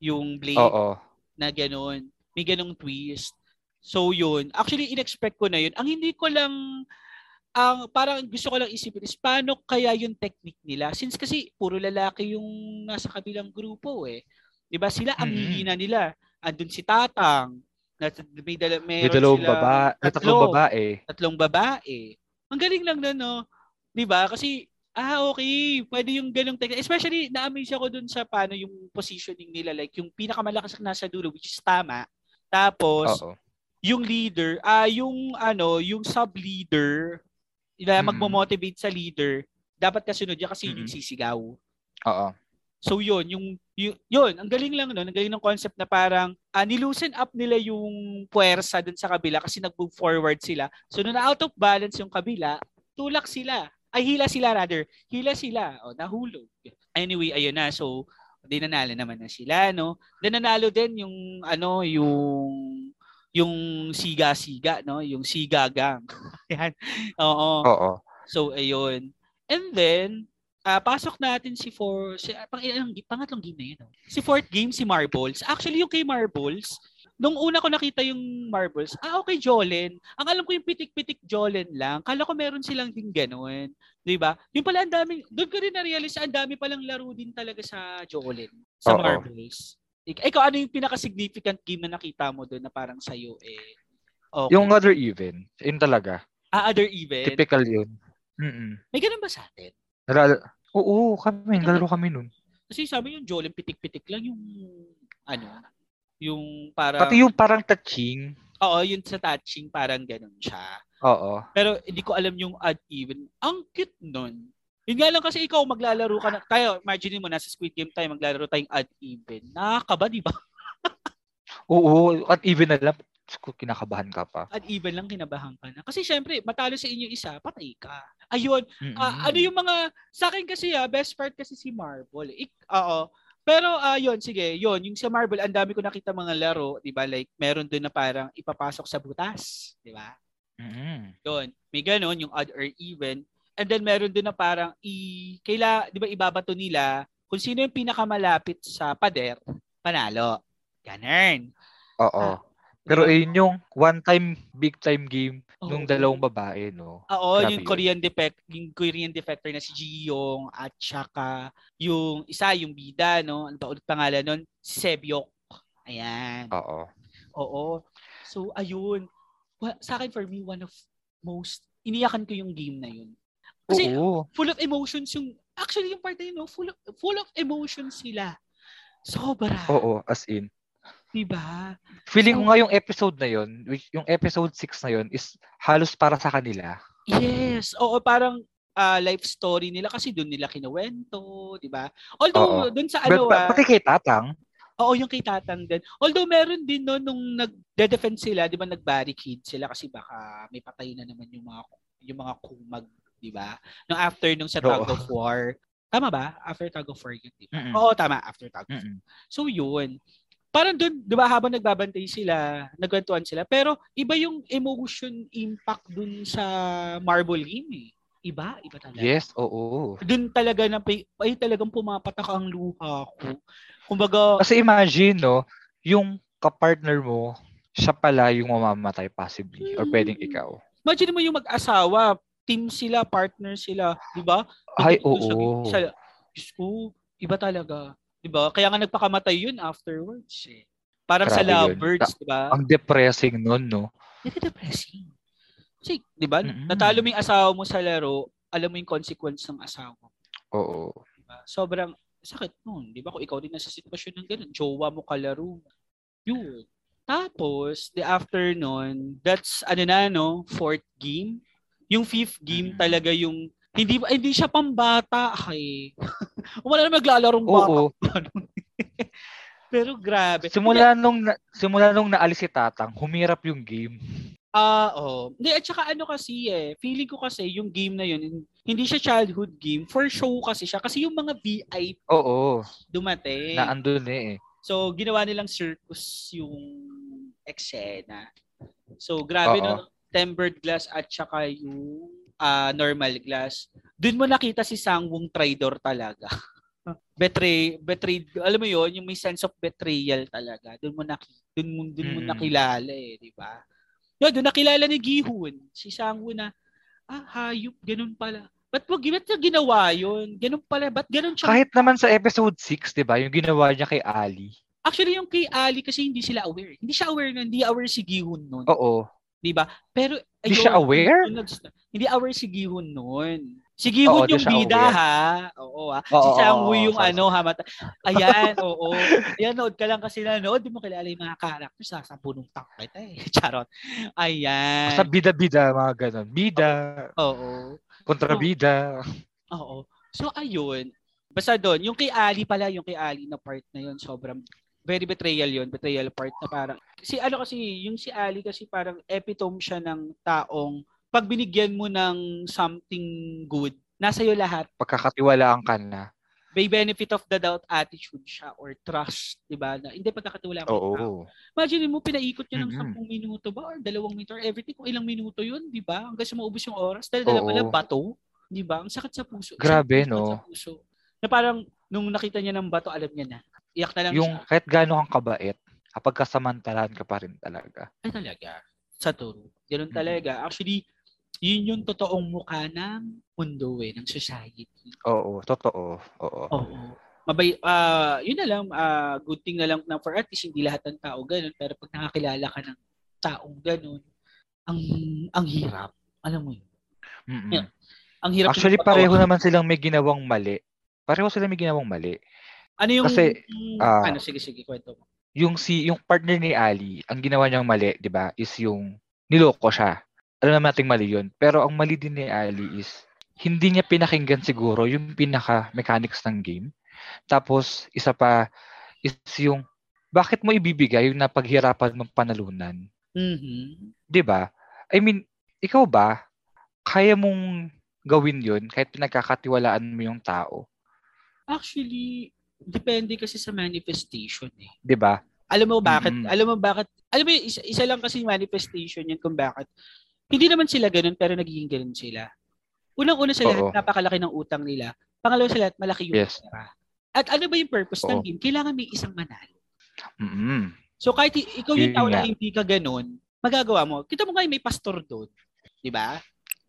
Yung blade Oo. na gano'n. May ganong twist. So yun, actually in-expect ko na yun. Ang hindi ko lang ang parang gusto ko lang isipin is paano kaya yung technique nila since kasi puro lalaki yung nasa kabilang grupo eh. 'Di ba? Sila ang Mm. hihina nila. Andun si Tatang, na may, dala, May dalawang sila- babae, may tatlong babae. tatlong babae. Ang galing lang na, no? 'Di ba? Kasi ah okay, pwede yung ganung technique. Especially na-amaze ako dun sa paano yung positioning nila like yung pinakamalakas na nasa dulo which is tama. Tapos Oo. Yung leader, ah yung ano, yung sub-leader na Mm. magmo-motivate sa leader, dapat kasunod niya kasi yun yung Mm. sisigaw. Oo. So yun, yung, yung yun, ang galing lang no, ang galing ng concept na parang ah, niloosen up nila yung puwersa dun sa kabila kasi nag-move forward sila. So nung na out of balance yung kabila, tulak sila. Ay hila sila rather. Hila sila. O nahulog. Anyway, ayun na. So di nanalo naman na sila, no? Then nanalo din yung ano, yung yung siga-siga, no? Yung siga gang. Yan. Oo. Oo. So ayun. And then ah pasok natin si four si ah, pang ilang pangatlong game na yun. no? Si fourth game si Marbles. Actually yung kay Marbles, nung una ko nakita yung Marbles, ah okay Jolen. Ang alam ko yung pitik-pitik Jolen lang. Kala ko meron silang din ganoon, 'di ba? Yung pala ang daming doon ko rin na-realize ang dami palang laro din talaga sa Jolen, sa Oo. Marbles. Ik- Ikaw, ano yung pinaka-significant game na nakita mo doon na parang sa'yo eh? Okay. Yung other even, yun talaga. ah, other event. Typical yun. Mm-mm. May ganun ba sa atin? Nalala- Oo, kami, nalaro kami nun. Kasi sabi yung Jolen pitik-pitik lang yung ano, yung parang Pati yung parang touching. Oo, yung sa touching parang ganun siya. Oo. Pero hindi ko alam yung odd even. Ang cute nun. Yun nga lang kasi ikaw maglalaro ka na, tayo, imagine mo, nasa Squid Game tayo, maglalaro tayong odd even. Nakakaba, di ba? Oo, at even na lang, kinakabahan ka pa. Odd even lang kinabahan ka na. Kasi syempre, matalo sa inyo isa, patay ka. Ayun, Mm-mm. Ah, ano yung mga sa akin kasi ah, best part kasi si Marble. Ik, oo. Pero ayun, sige, yun, yung sa Marble, ang dami ko nakita mga laro, 'di ba? Like meron doon na parang ipapasok sa butas, 'di ba? Mm-mm. Yun. May ganun yung odd or even. And then meron doon na parang i kaila, 'di ba, ibabato nila kung sino yung pinakamalapit sa pader, panalo. Ganun. Oo. Ah, Pero Di ba? ayun yung one time, big time game nung Oo. dalawang babae, no? Oo, Grabe yung yun. Korean defect, yung Korean defector na si Jiyong at saka yung isa, yung bida, no? Ano ba ulit pangalan nun? Si Sebyok. Ayan. Oo. Oo. So, ayun. Sa akin, for me, one of most, iniyakan ko yung game na yun. Kasi Oo. full of emotions yung, actually yung part na yun, no? full, of, full of emotions sila. Sobra. Oo, as in. Diba? Feeling ko So- nga yung episode na yun, which, yung episode 6 na yun, is halos para sa kanila. Yes. Oo, parang ah, life story nila kasi doon nila kinuwento, di ba? Although, Oo. doon sa But, ano, pa- ah, pati kay Tatang, Oo, yung kay Tatang din. Although meron din no, nung nag-defend sila, 'di ba, nag-barricade sila kasi baka may patay na naman yung mga yung mga kumag, 'di ba? Nung after nung sa Tug of War. Tama ba? After Tug of War yun, 'di ba? Mm-mm. Oo, tama, after Tug of War. Mm-mm. So yun. Parang doon, 'di ba, habang nagbabantay sila, nagkwentuhan sila, pero iba yung emotion impact dun sa Marble game eh. Iba, iba talaga. yes, oo. Doon talaga na ay talagang pumapatak ang luha ko. Kumbaga, Kasi imagine, no, yung kapartner mo, siya pala yung mamamatay possibly, or pwedeng Mm. ikaw. Imagine mo yung mag-asawa, team sila, partner sila, 'di ba? Ay, sa- oo. Sa, ko, iba talaga, 'di ba? Kaya nga nagpakamatay yun afterwards eh. Parang sa Grabe yun. lovebirds, 'di ba? Ang depressing nun, no? depressing. Kasi, 'di ba? Mm-mm. Natalo mo yung asawa mo sa laro, alam mo yung consequence ng asawa mo, Oo. 'di ba? Sobrang sakit nun, 'di ba? Kung ikaw din nasa sitwasyon ng ganun, jowa mo kalaro. Yun. Tapos, the afternoon, that's ano na no, fourth game. Yung fifth game Mm. talaga yung Hindi hindi siya pambata. Ay. Wala na maglalarong bata. Oo. Pero grabe. Simula nung simula nung naalis si Tatang, humirap yung game. Ah, oo. Hindi, at saka ano kasi eh, feeling ko kasi yung game na yun, hindi siya childhood game. For show kasi siya. Kasi yung mga VIP Oo. dumating. Na andun eh. So, ginawa nilang circus yung eksena. So, grabe Oo. no. Tempered glass at saka yung ah, normal glass. Doon mo nakita si Sangwong Traidor talaga. Betray, betrayed, alam mo yon yung may sense of betrayal talaga. Doon mo naki, doon mo, doon mo Mm. nakilala eh, di ba? Yun, doon nakilala ni Gihun, si Sangwon na, ah, hayop, ganun pala. Ba't mo, ba't niya ginawa yun? Ganun pala, ba't ganun siya? Kahit naman sa episode 6, 'di ba, yung ginawa niya kay Ali. Actually, yung kay Ali kasi hindi sila aware. Hindi siya aware nun, hindi aware si Gihun nun. Oo. Di ba? Pero, Hindi siya aware? hindi aware si Gihun nun. Si Gihun Oo, yung bida, aware. ha? Oo, ha? Oo, si oo, Sangwoo oo, yung sorry. ano, ha? Mata- Ayan, oo. Ayan, nood ka lang kasi na nood. Di mo kilala yung mga characters. Sa sabunong tak kita eh. Charot. Ayan. Basta bida-bida, mga ganun. Bida, Oo. Oo. bida. Oo. So, ayun. Basta doon, yung kay Ali pala, yung kay Ali na part na yun, sobrang very betrayal yun, betrayal part na parang, si ano kasi, yung si Ali kasi parang epitome siya ng taong, pag binigyan mo ng something good, nasa iyo lahat, Pagkakatiwalaan ka na. may benefit of the doubt attitude siya or trust, di ba? Na, hindi pagkakatiwala ka. Oo. Imagine mo, pinaikot niya ng Mm-mm. 10 minuto ba or dalawang minuto or everything, kung ilang minuto yun, di ba? Hanggang sa maubos yung oras, dahil dala pala bato, di ba? Ang sakit sa puso. Grabe, Sakit no? Sa puso. Na parang, nung nakita niya ng bato, alam niya na. Iyak na lang Yung siya. kahit gaano kang kabait, kapag kasamantalahan ka pa rin talaga. Ay talaga. Sa turo. Ganun Mm. talaga. Actually, yun yung totoong mukha ng mundo eh, ng society. Oo, totoo. Oo. Oo. Mabay, ah yun na lang, ah, good thing na lang na for at least hindi lahat ng tao ganun. Pero pag nakakilala ka ng taong ganun, ang ang hirap. Alam mo yun. Yeah. Ang hirap Actually, pareho naman silang may ginawang mali. Pareho silang may ginawang mali. Ano yung, kasi, ah, ano, sige, sige, kwento mo. Yung si yung partner ni Ali, ang ginawa niyang mali, 'di ba, is yung niloko siya. Alam naman nating mali 'yun. Pero ang mali din ni Ali is hindi niya pinakinggan siguro yung pinaka mechanics ng game. Tapos isa pa is yung bakit mo ibibigay yung napaghirapan mong panalunan? Mhm. 'Di ba? I mean, ikaw ba kaya mong gawin 'yun kahit pinagkakatiwalaan mo yung tao, Actually, depende kasi sa manifestation eh. 'di ba? Alam mo bakit? Mm-mm. Alam mo bakit? Alam mo, isa, isa lang kasi manifestation yun kung bakit. Hindi naman sila ganun, pero nagiging ganun sila. Unang-una sa lahat, Oo. napakalaki ng utang nila. Pangalawa sa lahat, malaki yung Yes. pera. At ano ba yung purpose ng Oo. game? Kailangan may isang manalo. Mm. So kahit ikaw yung Yun tao na hindi ka ganun, magagawa mo. Kita mo ngayon may pastor doon. Di ba?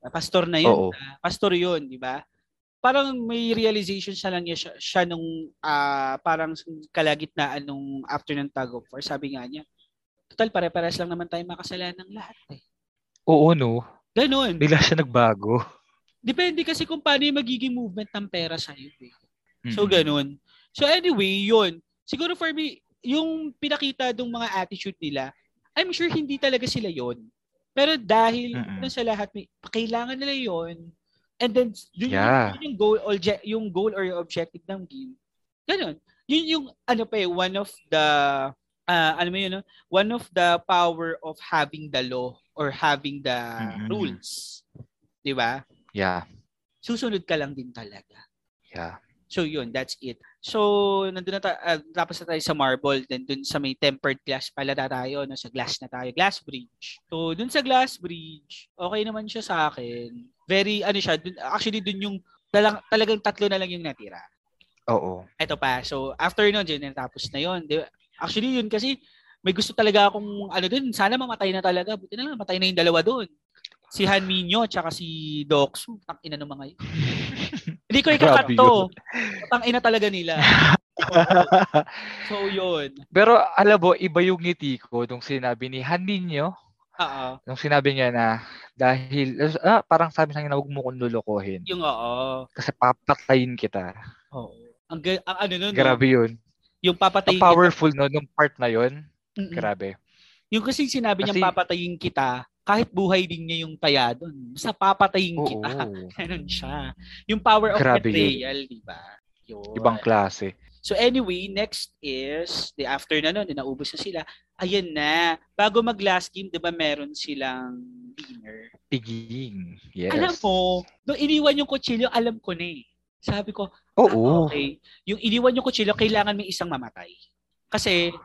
Pastor na yun. Oo. ah, pastor yun, di ba? Parang may realization siya lang niya siya, siya nung ah, parang kalagitnaan nung after ng tug of war. Sabi nga niya, total pare-pares lang naman tayo makasalanan ng lahat eh. Oo no, Ganon. bigla siya nagbago. Depende kasi kung paano yung magiging movement ng pera sa'yo eh. So, Mm-mm. ganun. So, anyway, yun. Siguro for me, yung pinakita ng mga attitude nila, I'm sure hindi talaga sila yon. Pero dahil una sa lahat, may, kailangan nila yon and then, yun, Yeah. yun yung goal, obje- yung goal or yung objective ng game. Ganun. Yun yung, ano pa eh, one of the, ah ano mo yun, no? one of the power of having the law or having the Mm-mm. rules. Di ba? Yeah, Susunod ka lang din talaga. yeah. So yun, that's it. So nandun na ta- ah, tapos na tayo sa marble, then dun sa may tempered glass pala na tayo, no, sa glass na tayo, glass bridge. So dun sa glass bridge, okay naman siya sa akin. Very ano siya, dun, actually dun yung talang, talagang tatlo na lang yung natira. Oo. Ito pa. So after nun, dyan natapos na yun. Actually yun kasi may gusto talaga akong ano dun, sana mamatay na talaga. Buti na lang, matay na yung dalawa dun. Si Han Minyo tsaka si Doksu. Tang ina ng mga yun. Hindi ko ikakat to. Tang ina talaga nila. So yun. Pero alam mo, iba yung ngiti ko nung sinabi ni Han Ninyo, Oo. nung sinabi niya na dahil, ah, parang sabi sa akin na huwag mo kong lulukohin Yung oo. kasi papatayin kita. Oo. Ang, ga- ang ano nun, no? Grabe yun. yung papatayin Ang powerful no, nung part na yun. kita. Mm-mm. Grabe. Yung kasi sinabi Kasi- papatayin kita, kahit buhay din niya yung taya doon, basta papatayin Oo. kita. Ganun siya. Yung power of Grabe betrayal, di ba? Ibang klase. So anyway, next is, the after na nun, naubos na sila. Ayan na. Bago mag last game, di ba meron silang dinner? Piging. Yes. Alam mo, nung iniwan yung kutsilyo, alam ko na eh. Sabi ko, Oo. ah, okay. Yung iniwan yung kutsilyo, kailangan may isang mamatay. Kasi,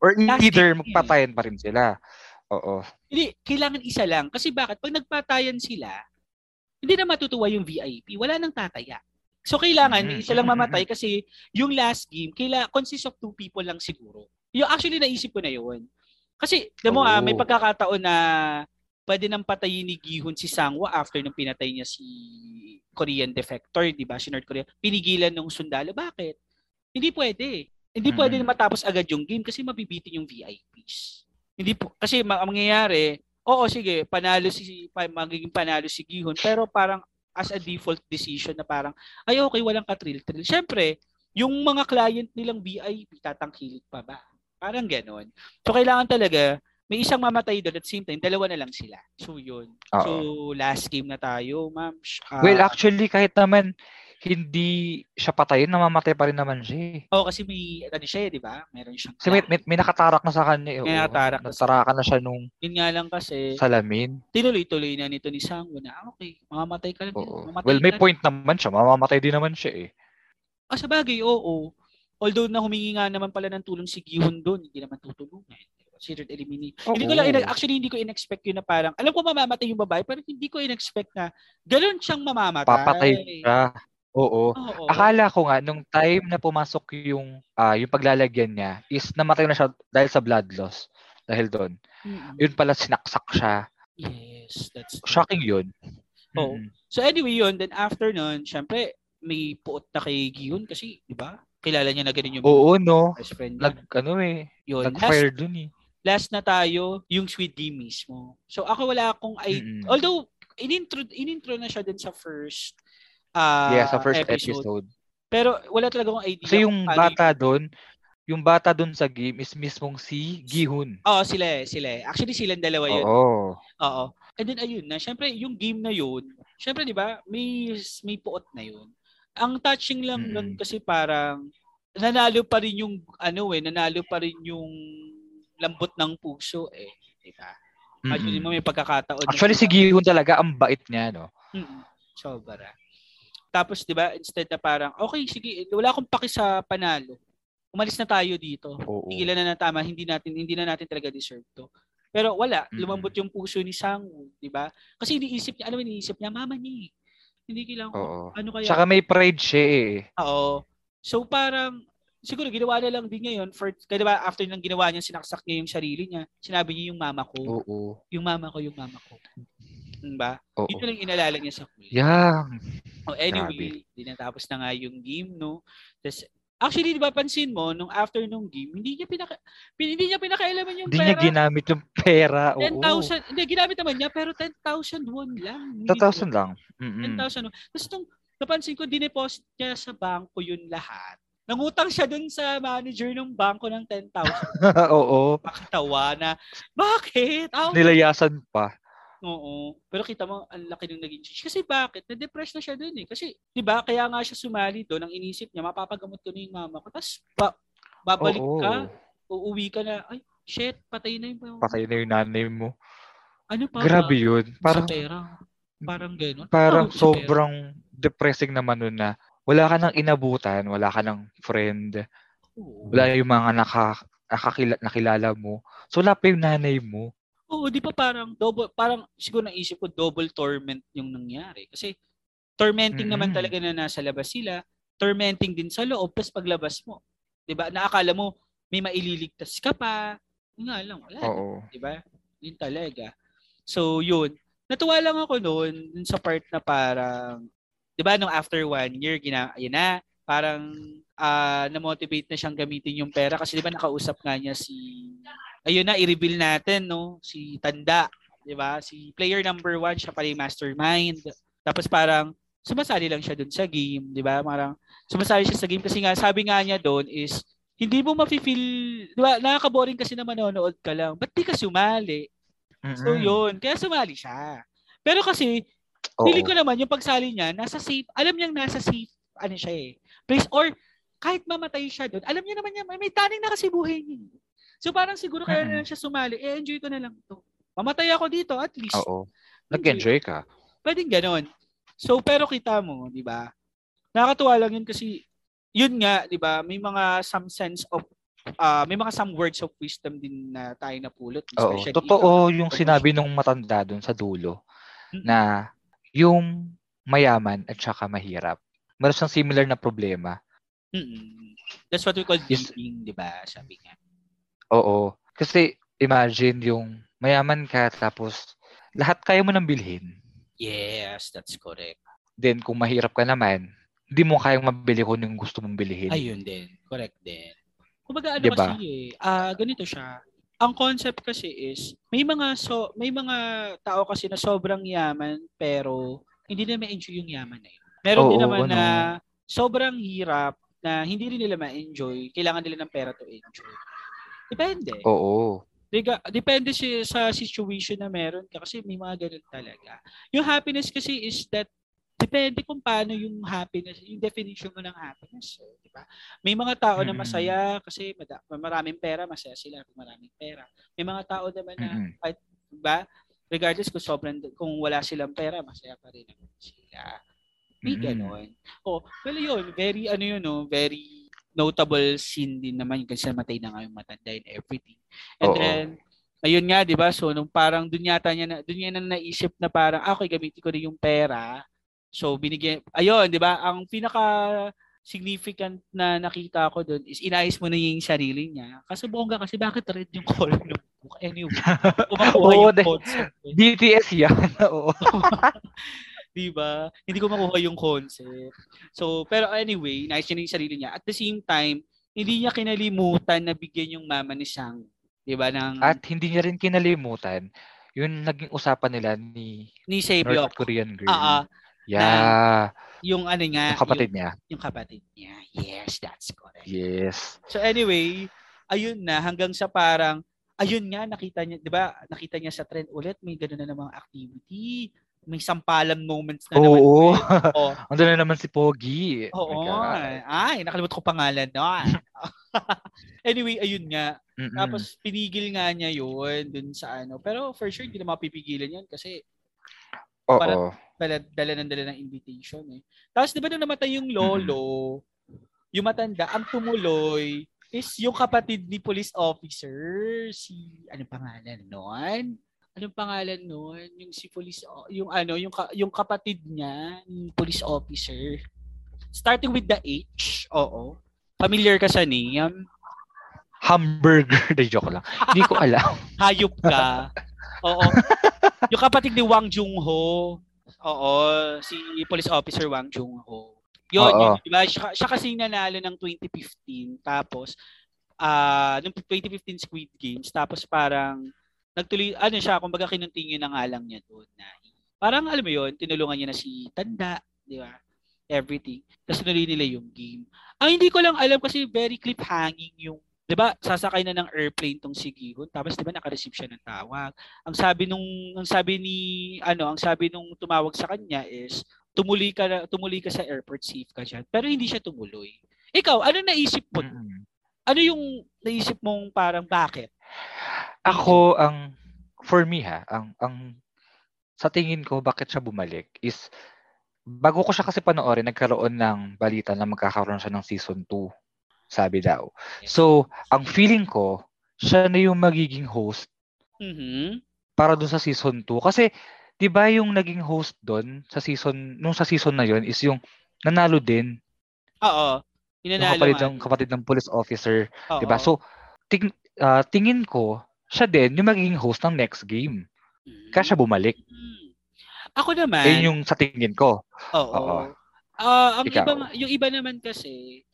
Or Last either game. magpatayan pa rin sila. Oo. hindi, kailangan isa lang. Kasi bakit? Pag nagpatayan sila, hindi na matutuwa yung VIP. Wala nang tataya. So, kailangan may Mhm. isa lang mamatay kasi yung last game, kaila consists of two people lang siguro. Yung actually, naisip ko na yun. Kasi, alam mo ah, may Oo. pagkakataon na pwede nang patayin ni Gihon si Sangwa after nung pinatay niya si Korean defector, di ba? Si North Korea. Pinigilan ng sundalo. Bakit? Hindi pwede. Hindi pwede Mm. na matapos agad yung game kasi mabibitin yung VIPs. Hindi po, kasi ma- ang mangyayari, oo sige, panalo si, pa, magiging panalo si Gihon, pero parang as a default decision na parang, ay okay, walang katril-trill. Siyempre, yung mga client nilang VIP, tatangkilik pa ba? Parang ganon. So, kailangan talaga, may isang mamatay doon at same time, dalawa na lang sila. So, yun. Oo. So, last game na tayo, ma'am. Ah, well, actually, kahit naman hindi siya patayin, namamatay pa rin naman siya eh. oh, kasi may, ano siya, eh, di ba? Meron siyang, Kasi may, may, may nakatarak na sa kanya eh. May oo. nakatarak Natarakan na siya nung yun nga lang kasi, salamin. tinuloy-tuloy na nito ni Sangwo na, ah, okay, mamamatay ka lang. Oo. mamamatay Well, may ka point naman siya. Mamamatay din naman siya eh. Ah, sa bagay, oo. Although na humingi nga naman pala ng tulong si Gihon doon, hindi naman tutulungan. Considered eliminate. Hindi ko lang, Oo. ina- actually hindi ko in-expect yun na parang, alam ko mamamatay yung babae, pero hindi ko in-expect na ganun siyang mamamatay. Papatay siya. Oo. Oo. Akala ko nga, nung time na pumasok yung, ah yung paglalagyan niya, is namatay na siya dahil sa blood loss. Dahil doon. Mm-mm. Yun pala, sinaksak siya. Yes, that's Shocking yun. Oo. Mm. So anyway yun, then after nun, syempre, may puot na kay Gihon kasi, di ba? Kilala niya na ganun yung Oo, no? best friend niya. Nag, ano eh, yun. Last, nag-fire dun eh. last na tayo, yung Sweet Game mismo. So ako wala akong idea. Mm-mm. Although, inintro, inintro na siya din sa first ah, yeah, sa first episode. Pero wala talaga akong idea. Kasi yung bata doon, yung bata doon sa game is mismong si Gihun. Oo, sila eh, sila eh. Actually, silang dalawa yun. Oo. Oo. And then, ayun na. Siyempre, yung game na yun, siyempre, di ba, may, may puot na yun. Ang touching lang nun kasi parang, nanalo pa rin yung, ano eh, nanalo pa rin yung lambot ng puso eh. Di ba? Actually, Mm-mm. mo may pagkakataon. Actually, si Gihun talaga, ang bait niya, no? Mm, sobra. Tapos, di ba, instead na parang, okay, sige, wala akong paki sa panalo. Umalis na tayo dito. Oo. Tigilan na na tama, hindi natin hindi na natin talaga deserve to. Pero wala, lumambot yung puso ni Sangwoo, di ba? Kasi iniisip niya, alam mo, iniisip niya, mama niya. eh. Hindi kailangan ko. Oo. Ano kaya? Tsaka may pride siya eh. Oo. So parang, siguro ginawa na lang din ngayon for, kaya diba, after nang ginawa niya, sinaksak niya yung sarili niya, sinabi niya yung mama ko. Oo. Yung mama ko, yung mama ko. Diba? Oo. Yun na lang inalala niya sa pool. Yeah. Oh, anyway, di natapos na nga yung game, no? Tapos, actually, di ba, pansin mo, nung after nung game, hindi niya pinaka, pin, hindi niya pinakailaman yung Hindi niya pera. ginamit yung pera. Oo. 10,000, hindi, ginamit naman niya, pero 10,000 won lang. Hindi 10,000 ko- lang. Mm-mm. 10,000 won. Tapos nung napansin ko, dineposit niya sa bangko yun lahat. Nangutang siya dun sa manager ng bangko ng 10,000. Oo. Pakatawa na, bakit? Ah, Nilayasan pa. Oo. Pero kita mo, ang laki ng naging change. Kasi bakit? Na-depress na siya dun eh. Kasi, di ba, kaya nga siya sumali doon. Ang inisip niya, mapapagamot ko na yung mama ko. Tapos, ba- babalik Oo. ka, uuwi ka na, ay, shit, patay na yung Patay na yung nanay mo. Ano pa? Grabe yun. Parang, Parang, sa pera. Parang gano'n. parang Oo, sa pera. sobrang depressing naman nun na wala ka nang inabutan, wala ka nang friend, Oo. wala yung mga naka, nakakila, nakilala mo. So, wala pa yung nanay mo. Oo, di ba parang double, parang siguro naisip ko double torment yung nangyari. Kasi tormenting naman Mm-mm. talaga na nasa labas sila, tormenting din sa loob, tapos paglabas mo. Di ba? Naakala mo may maililigtas ka pa. Nga lang, wala. Oo. Di ba? Yun talaga. So, yun. Natuwa lang ako noon dun sa part na parang, di ba, nung after one year, gina, yun na, parang ah na-motivate na siyang gamitin yung pera kasi di ba nakausap nga niya si ayun na i-reveal natin no? Si Tanda di ba? Si player number one siya pala yung mastermind. Tapos parang sumasali lang siya dun sa game di ba? Parang sumasali siya sa game. Kasi nga sabi nga niya doon is hindi mo mafe-feel di ba? Nakaka-boring kasi na manonood ka lang. Ba't di ka sumali? So Mm-mm. yun, kaya sumali siya. Pero kasi, Oo. feeling ko naman yung pagsali niya, nasa safe, alam niyang nasa safe, ano siya eh, place, or kahit mamatay siya doon, alam niya naman niya, may, may taning na kasi buhay niya. So parang siguro kaya na lang siya sumali, eh enjoy ko na lang to. Mamatay ako dito, at least. Oo. Nag-enjoy ka. Pwedeng ganon. So, pero kita mo, di ba? Nakakatuwa lang yun kasi, yun nga, di ba, may mga some sense of, ah may mga some words of wisdom din na tayo napulot. Oo. Totoo ikaw. yung sinabi nung matanda doon sa dulo Mm. na yung mayaman at saka mahirap. Meron siyang similar na problema. Mm-mm. That's what we call dealing, di ba? Sabi nga. Oo. Kasi imagine yung mayaman ka tapos lahat kaya mo nang bilhin. Yes, that's correct. Then kung mahirap ka naman, hindi mo kayang mabili kung yung gusto mong bilhin. Ayun din. Correct din. Kumbaga ano Diba? kasi eh, ah ganito siya. Ang concept kasi is may mga so may mga tao kasi na sobrang yaman pero hindi nila ma-enjoy yung yaman na yun. Meron din Oo, naman ano. na sobrang hirap na hindi rin nila ma-enjoy, kailangan nila ng pera to enjoy. Depende. Oo. Diga, depende si, sa situation na meron ka kasi may mga ganun talaga. Yung happiness kasi is that depende kung paano yung happiness, yung definition mo ng happiness. Eh, di ba? May mga tao na Mm-mm. masaya kasi mada- maraming pera, masaya sila kung maraming pera. May mga tao naman na, Mm-mm. di ba? Regardless kung sobrang, kung wala silang pera, masaya pa rin naman sila. May Mm-mm. ganon. Oh, well yun, very ano yun, no, very notable scene din naman kasi namatay na nga yung matanda and everything. And Oo. then, ayun nga, di ba? So, nung parang dun yata niya, na, dun niya na naisip na parang, ah, okay, gamitin ko na yung pera. So, binigyan, ayun, di ba? Ang pinaka significant na nakita ko doon is inayos mo na yung sarili niya. Kasi bongga kasi bakit red yung color ng book? Anyway, kumakuha Oo, yung concept. eh. BTS yan. Oo. Di ba? Hindi ko makuha yung concept. So, pero anyway, nice niya yung sarili niya. At the same time, hindi niya kinalimutan na bigyan yung mama ni Sang. Di ba? Ng, At hindi niya rin kinalimutan yung naging usapan nila ni ni Sebio. North Korean girl. Ah, yeah. yung ano nga, yung kapatid niya. Yung, yung kapatid niya. Yes, that's correct. Yes. So anyway, ayun na hanggang sa parang ayun nga nakita niya, 'di ba? Nakita niya sa trend ulit may ganoon na namang activity. May sampalan moments na naman. Oo. Oh, Ando na naman si Pogi. Oh Oo. God. Ay, nakalimutan ko pangalan no. anyway, ayun nga. Mm-mm. Tapos pinigil nga niya 'yun dun sa ano. Pero for sure hindi na mapipigilan 'yan kasi Oo. parang- dala, dala ng dala ng invitation eh. Tapos 'di ba nung namatay yung lolo, yung matanda, ang tumuloy is yung kapatid ni police officer, si anong pangalan noon? Anong pangalan noon? Yung si police o- yung ano, yung ka- yung kapatid niya ni police officer. Starting with the H. Oo. Familiar ka sa name? Hamburger. De joke lang. Hindi ko alam. Hayop ka. Oo. yung kapatid ni Wang Jung-ho. Oo, si police officer Wang Jung-ho. Yun, Oo. yun, diba? Siya, siya kasi nanalo ng 2015. Tapos, ah nung 2015 Squid Games. Tapos parang, nagtuloy, ano siya, kumbaga kinuntingin na nga lang niya doon. Na, parang, alam mo yun, tinulungan niya na si Tanda, di ba? Everything. Tapos tuloy nila yung game. Ang hindi ko lang alam kasi very cliffhanging yung 'di ba? Sasakay na ng airplane tong si Gihon. Tapos 'di ba naka-receive siya ng tawag. Ang sabi nung ang sabi ni ano, ang sabi nung tumawag sa kanya is tumuli ka tumuli ka sa airport safe ka diyan. Pero hindi siya tumuloy. Ikaw, ano naisip mo? Ano yung naisip mong parang bakit? Ako ang for me ha, ang ang sa tingin ko bakit siya bumalik is bago ko siya kasi panoorin nagkaroon ng balita na magkakaroon siya ng season 2 sabi daw. So, ang feeling ko siya na yung magiging host Mhm. para dun sa season 2 kasi 'di ba yung naging host doon sa season nung sa season na yon is yung nanalo din Oo. yung Inanalo kapatid ng kapatid ng police officer. 'di ba? So ting, ah, tingin ko siya din yung magiging host ng next game. Kaya siya bumalik. Mhm. Ako naman, Ayun yung sa tingin ko. Oo. Oo. Ah, ang Ikaw. iba yung iba naman kasi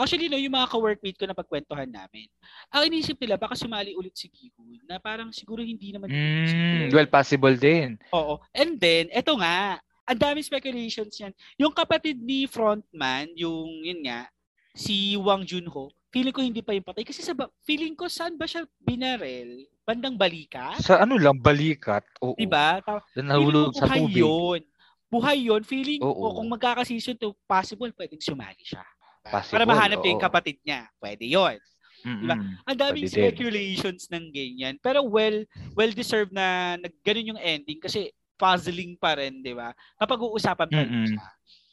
Actually, no, yung mga ka-workmate ko na pagkwentuhan namin, ang inisip nila, baka sumali ulit si Gihun, na parang siguro hindi naman Mm, well, possible din. Oo. And then, eto nga, ang daming speculations yan. Yung kapatid ni frontman, yung, yun nga, si Wang Junho, feeling ko hindi pa yung patay. Kasi sa ba- feeling ko, saan ba siya binarel? Bandang balikat? Sa ano lang, balikat. Oo. Diba? Ta- Na nahulog ko sa tubig. yun. Buhay yun. Feeling ko, Oo. kung magkaka-season 2, possible pwedeng sumali siya. Possible, Para mahanap niya yung oo. kapatid niya. Pwede yun. Mm-mm. Diba? Ang daming Pwede din. speculations ng ganyan. Pero well, well deserved na nag ganun yung ending kasi puzzling pa rin, 'di ba? Kapag uusapan pa rin siya.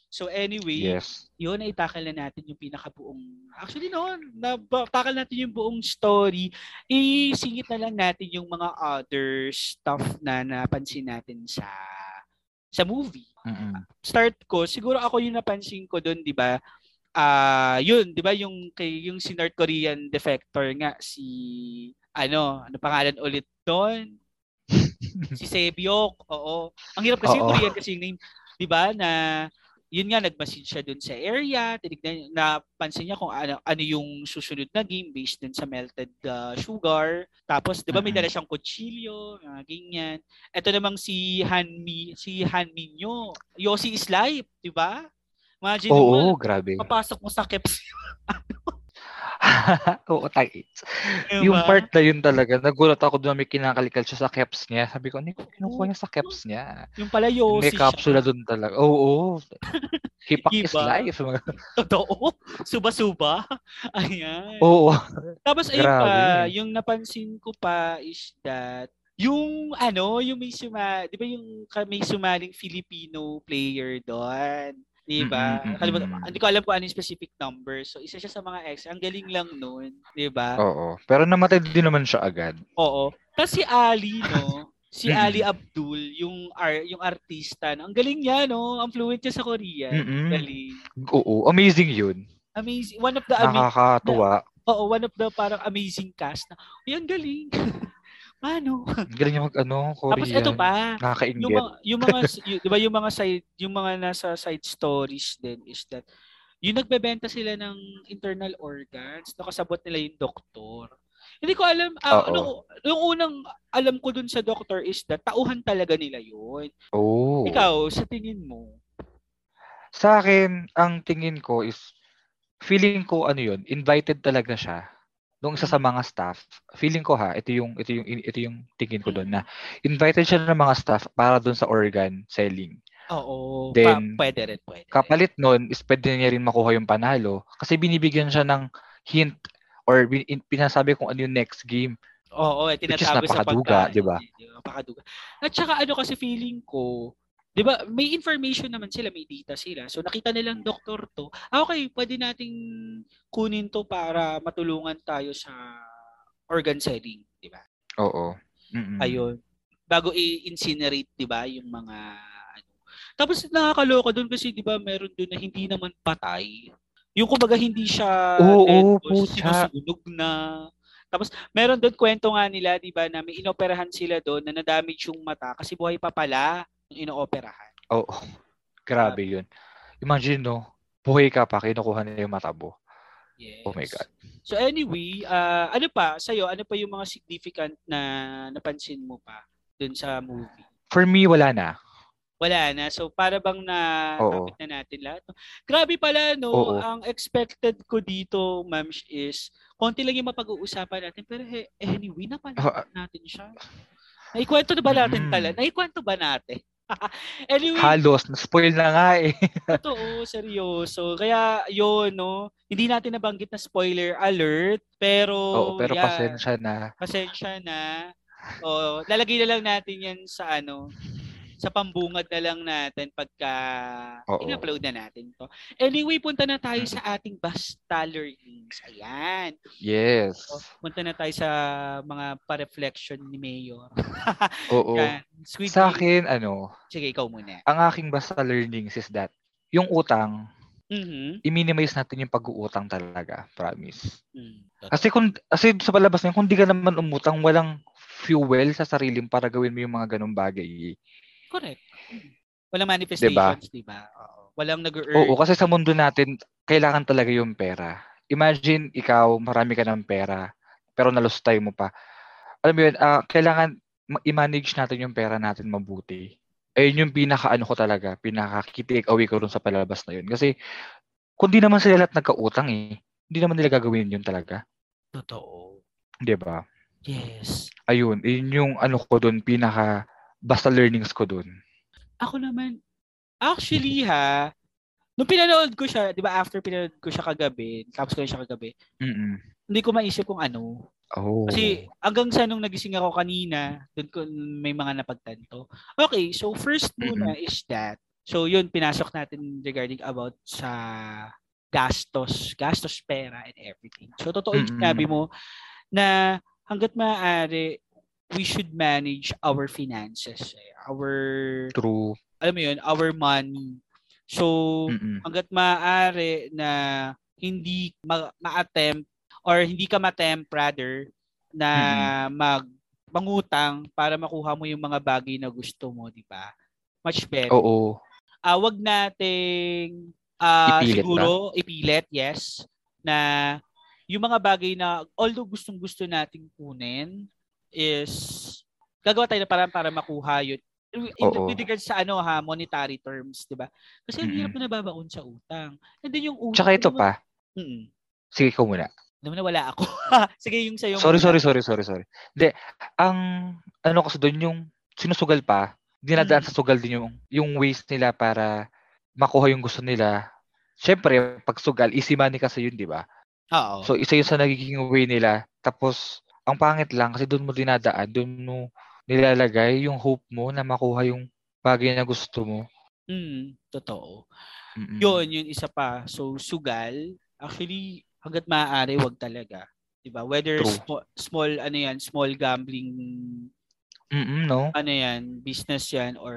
So anyway, Yes. yun ay takal na natin yung pinakabuong actually no, natakal natin yung buong story. Isingit na lang natin yung mga other stuff na napansin natin sa sa movie Mm-mm. start ko, siguro ako yung napansin ko doon, 'di ba? Ah, yun, 'di ba yung kay yung si North Korean defector nga si ano, ano pangalan ulit doon? si Sebyok. Oo. Ang hirap kasi Oo. Korean kasi yung name, 'di ba, na yun nga nag-message siya doon sa area, tinignan napansin niya kung ano ano yung susunod na game based dun sa melted uh, sugar. Tapos 'di ba may dala siyang kutsilyo, mga ganyan. Ito namang si Hanmi, si Hanminyo. Yossi is life, 'di ba? Imagine Oo, mo, grabe. papasok mo sa keps, Oo. 'di Yung part na yun talaga, nagulat ako doon may kinakalikal siya sa caps niya. Sabi ko, ano kinukuha niya sa caps niya? Yung pala Yossi May capsula doon talaga. Oo. Hipak is life. Totoo. Suba-suba. Ayan. Oo. Tapos ayun pa, yung napansin ko pa is that yung ano, yung may suma, 'di ba yung may sumaling Filipino player doon? 'Di ba? Mm, mm, mm, Nakalimutan- mm. Hindi ko alam kung ano yung specific number. So isa siya sa mga ex. Ang galing lang noon, 'di ba? Oo. Pero namatay din naman siya agad. Oo. Tapos si Ali, no? Si. Ali Abdul, yung ar- yung artista, no? ang galing niya, no? Ang fluent niya sa Korean. Mm-mm. Galing. Oo. Amazing yun. Amazing. One of the amazing Nakakatuwa. Oo, one of the parang amazing cast na, uy, ang galing. Paano? Galing niya mag ano, Tapos Korean. ito pa, yung Nakakaingit. mga, yung mga, y- di ba yung mga side, yung mga nasa side stories din is that, yung nagbebenta sila ng internal organs, nakasabot nila yung doktor. Hindi ko alam, Oo. nung, nung unang alam ko dun sa doktor is that, tauhan talaga nila yun. Oo. Ikaw, sa tingin mo, Sa akin, ang tingin ko is, feeling ko ano yun, invited talaga siya. Nung isa sa mga staff, feeling ko ha, ito yung ito yung ito yung tingin ko doon na invited siya ng mga staff para doon sa organ selling. oo, Then, pa, pwede rin, pwede rin. Kapalit noon is pwede niya rin makuha yung panalo kasi binibigyan siya ng hint or bin, in- pinasabi kung ano yung next game. Oo, eh, tinatago sa pagkain. di ba? Napakaduga. At saka ano kasi feeling ko, di ba, may information naman sila, may data sila. So nakita nilang doktor to. Ah, okay, pwede nating kunin to para matulungan tayo sa organ selling, di ba? Oo. Mm-mm. Ayun. Bago i-incinerate, di ba, yung mga ano. Tapos nakakaloka doon kasi, di ba, meron doon na hindi naman patay. Yung kumbaga hindi siya Oo, pucha. sinusunog na. Tapos meron doon kwento nga nila, di ba, na may inoperahan sila doon na na-damage yung mata kasi buhay pa pala inooperahan. Oo. Grabe yun. Imagine no, buhay ka pa, kinukuha nila yung mata mo. Yes. Oh my God. So anyway, ah, ano pa, sa'yo, ano pa yung mga significant na napansin mo pa doon sa movie? For me, wala na. Wala na. So para bang na Oo. na natin lahat. Grabe pala no, Oo. ang expected ko dito, ma'am, is konti lang yung mapag-uusapan natin pero he, anyway, napanood Oo. natin siya. Naikwento na ba natin Mm. talaga? Naikwento ba natin? anyway, Halos, na-spoil na nga eh. totoo, seryoso. Kaya yun, no, hindi natin nabanggit na spoiler alert, pero Oo, pero yeah, pasensya na. pasensya na. O, lalagay na lang natin yan sa ano, sa pambungad na lang natin pagka Oo. in-upload na natin to. Anyway, punta na tayo Mm. sa ating basta learnings. Ayan. Yes. O, punta na tayo sa mga pa-reflection ni Mayor. Oo. Squid Sa akin, ano, Sige, ikaw muna. ang aking basta learnings is that yung utang, Mhm. i-minimize natin yung pag-uutang talaga. Promise. Mm. Kasi kung kasi sa palabas na yun, kung di ka naman umutang, walang fuel sa sarili mo para gawin mo yung mga ganong bagay. Correct. Mm. Walang manifestations, di ba? Oo. Walang nag-earn. Oo, kasi sa mundo natin, kailangan talaga yung pera. Imagine, ikaw, marami ka ng pera, pero nalustay mo pa. Alam mo yun, ah, kailangan ma- i-manage natin yung pera natin mabuti. Ayun yung pinaka-ano ko talaga, pinaka-take away ko dun sa palabas na yun. Kasi, kung di naman sila lahat nagkautang eh, hindi naman nila gagawin yun talaga. Totoo. 'Di ba? Yes. Ayun, yun yung ano ko doon, pinaka basta learnings ko doon. Ako naman, actually ha, nung pinanood ko siya, di ba after pinanood ko siya kagabi, tapos ko siya kagabi, Mm. hindi ko maisip kung ano. Oh. Kasi hanggang sa nung nagising ako kanina, doon ko may mga napagtanto. Okay, so first muna is that, so yun, pinasok natin regarding about sa gastos, gastos pera and everything. So totoo yung Mm-mm. sinabi mo na hanggat maaari, we should manage our finances, eh, our, True. alam mo yun, our money. So, Mm-mm. hanggat maaari na hindi ma- ma-attempt or hindi ka ma-tempt rather na mag mangutang para makuha mo yung mga bagay na gusto mo, di ba? Much better. Oo. Ah, wag nating ah, Ipilit siguro ipilit, yes, na yung mga bagay na although gustong-gusto nating kunin is gagawa tayo na parang para makuha yun. In, Oo. with regards sa ano ha, monetary terms, 'di ba? Kasi Mm-mm. hirap na nababaon sa utang. And then yung utang. Tsaka ito pa. Mm. Sige ko muna. Naman na wala ako. Sige yung sa'yo. Sorry, muna. sorry, sorry, sorry, sorry. Hindi, ang ano kasi doon yung sinusugal pa, dinadaan Mm. sa sugal din yung yung ways nila para makuha yung gusto nila. Syempre, pag sugal, easy money kasi yun, di ba? Oo. So, isa yun sa nagiging way nila. Tapos, ang pangit lang kasi doon mo dinadaan, doon mo nilalagay yung hope mo na makuha yung bagay na gusto mo. mm, totoo. Mm-mm. Yun, yung isa pa. So, sugal, actually, hanggat maaari, wag talaga. 'Di ba Whether True. small, small, ano yan, small gambling, Mm-mm, no? ano yan, business yan, or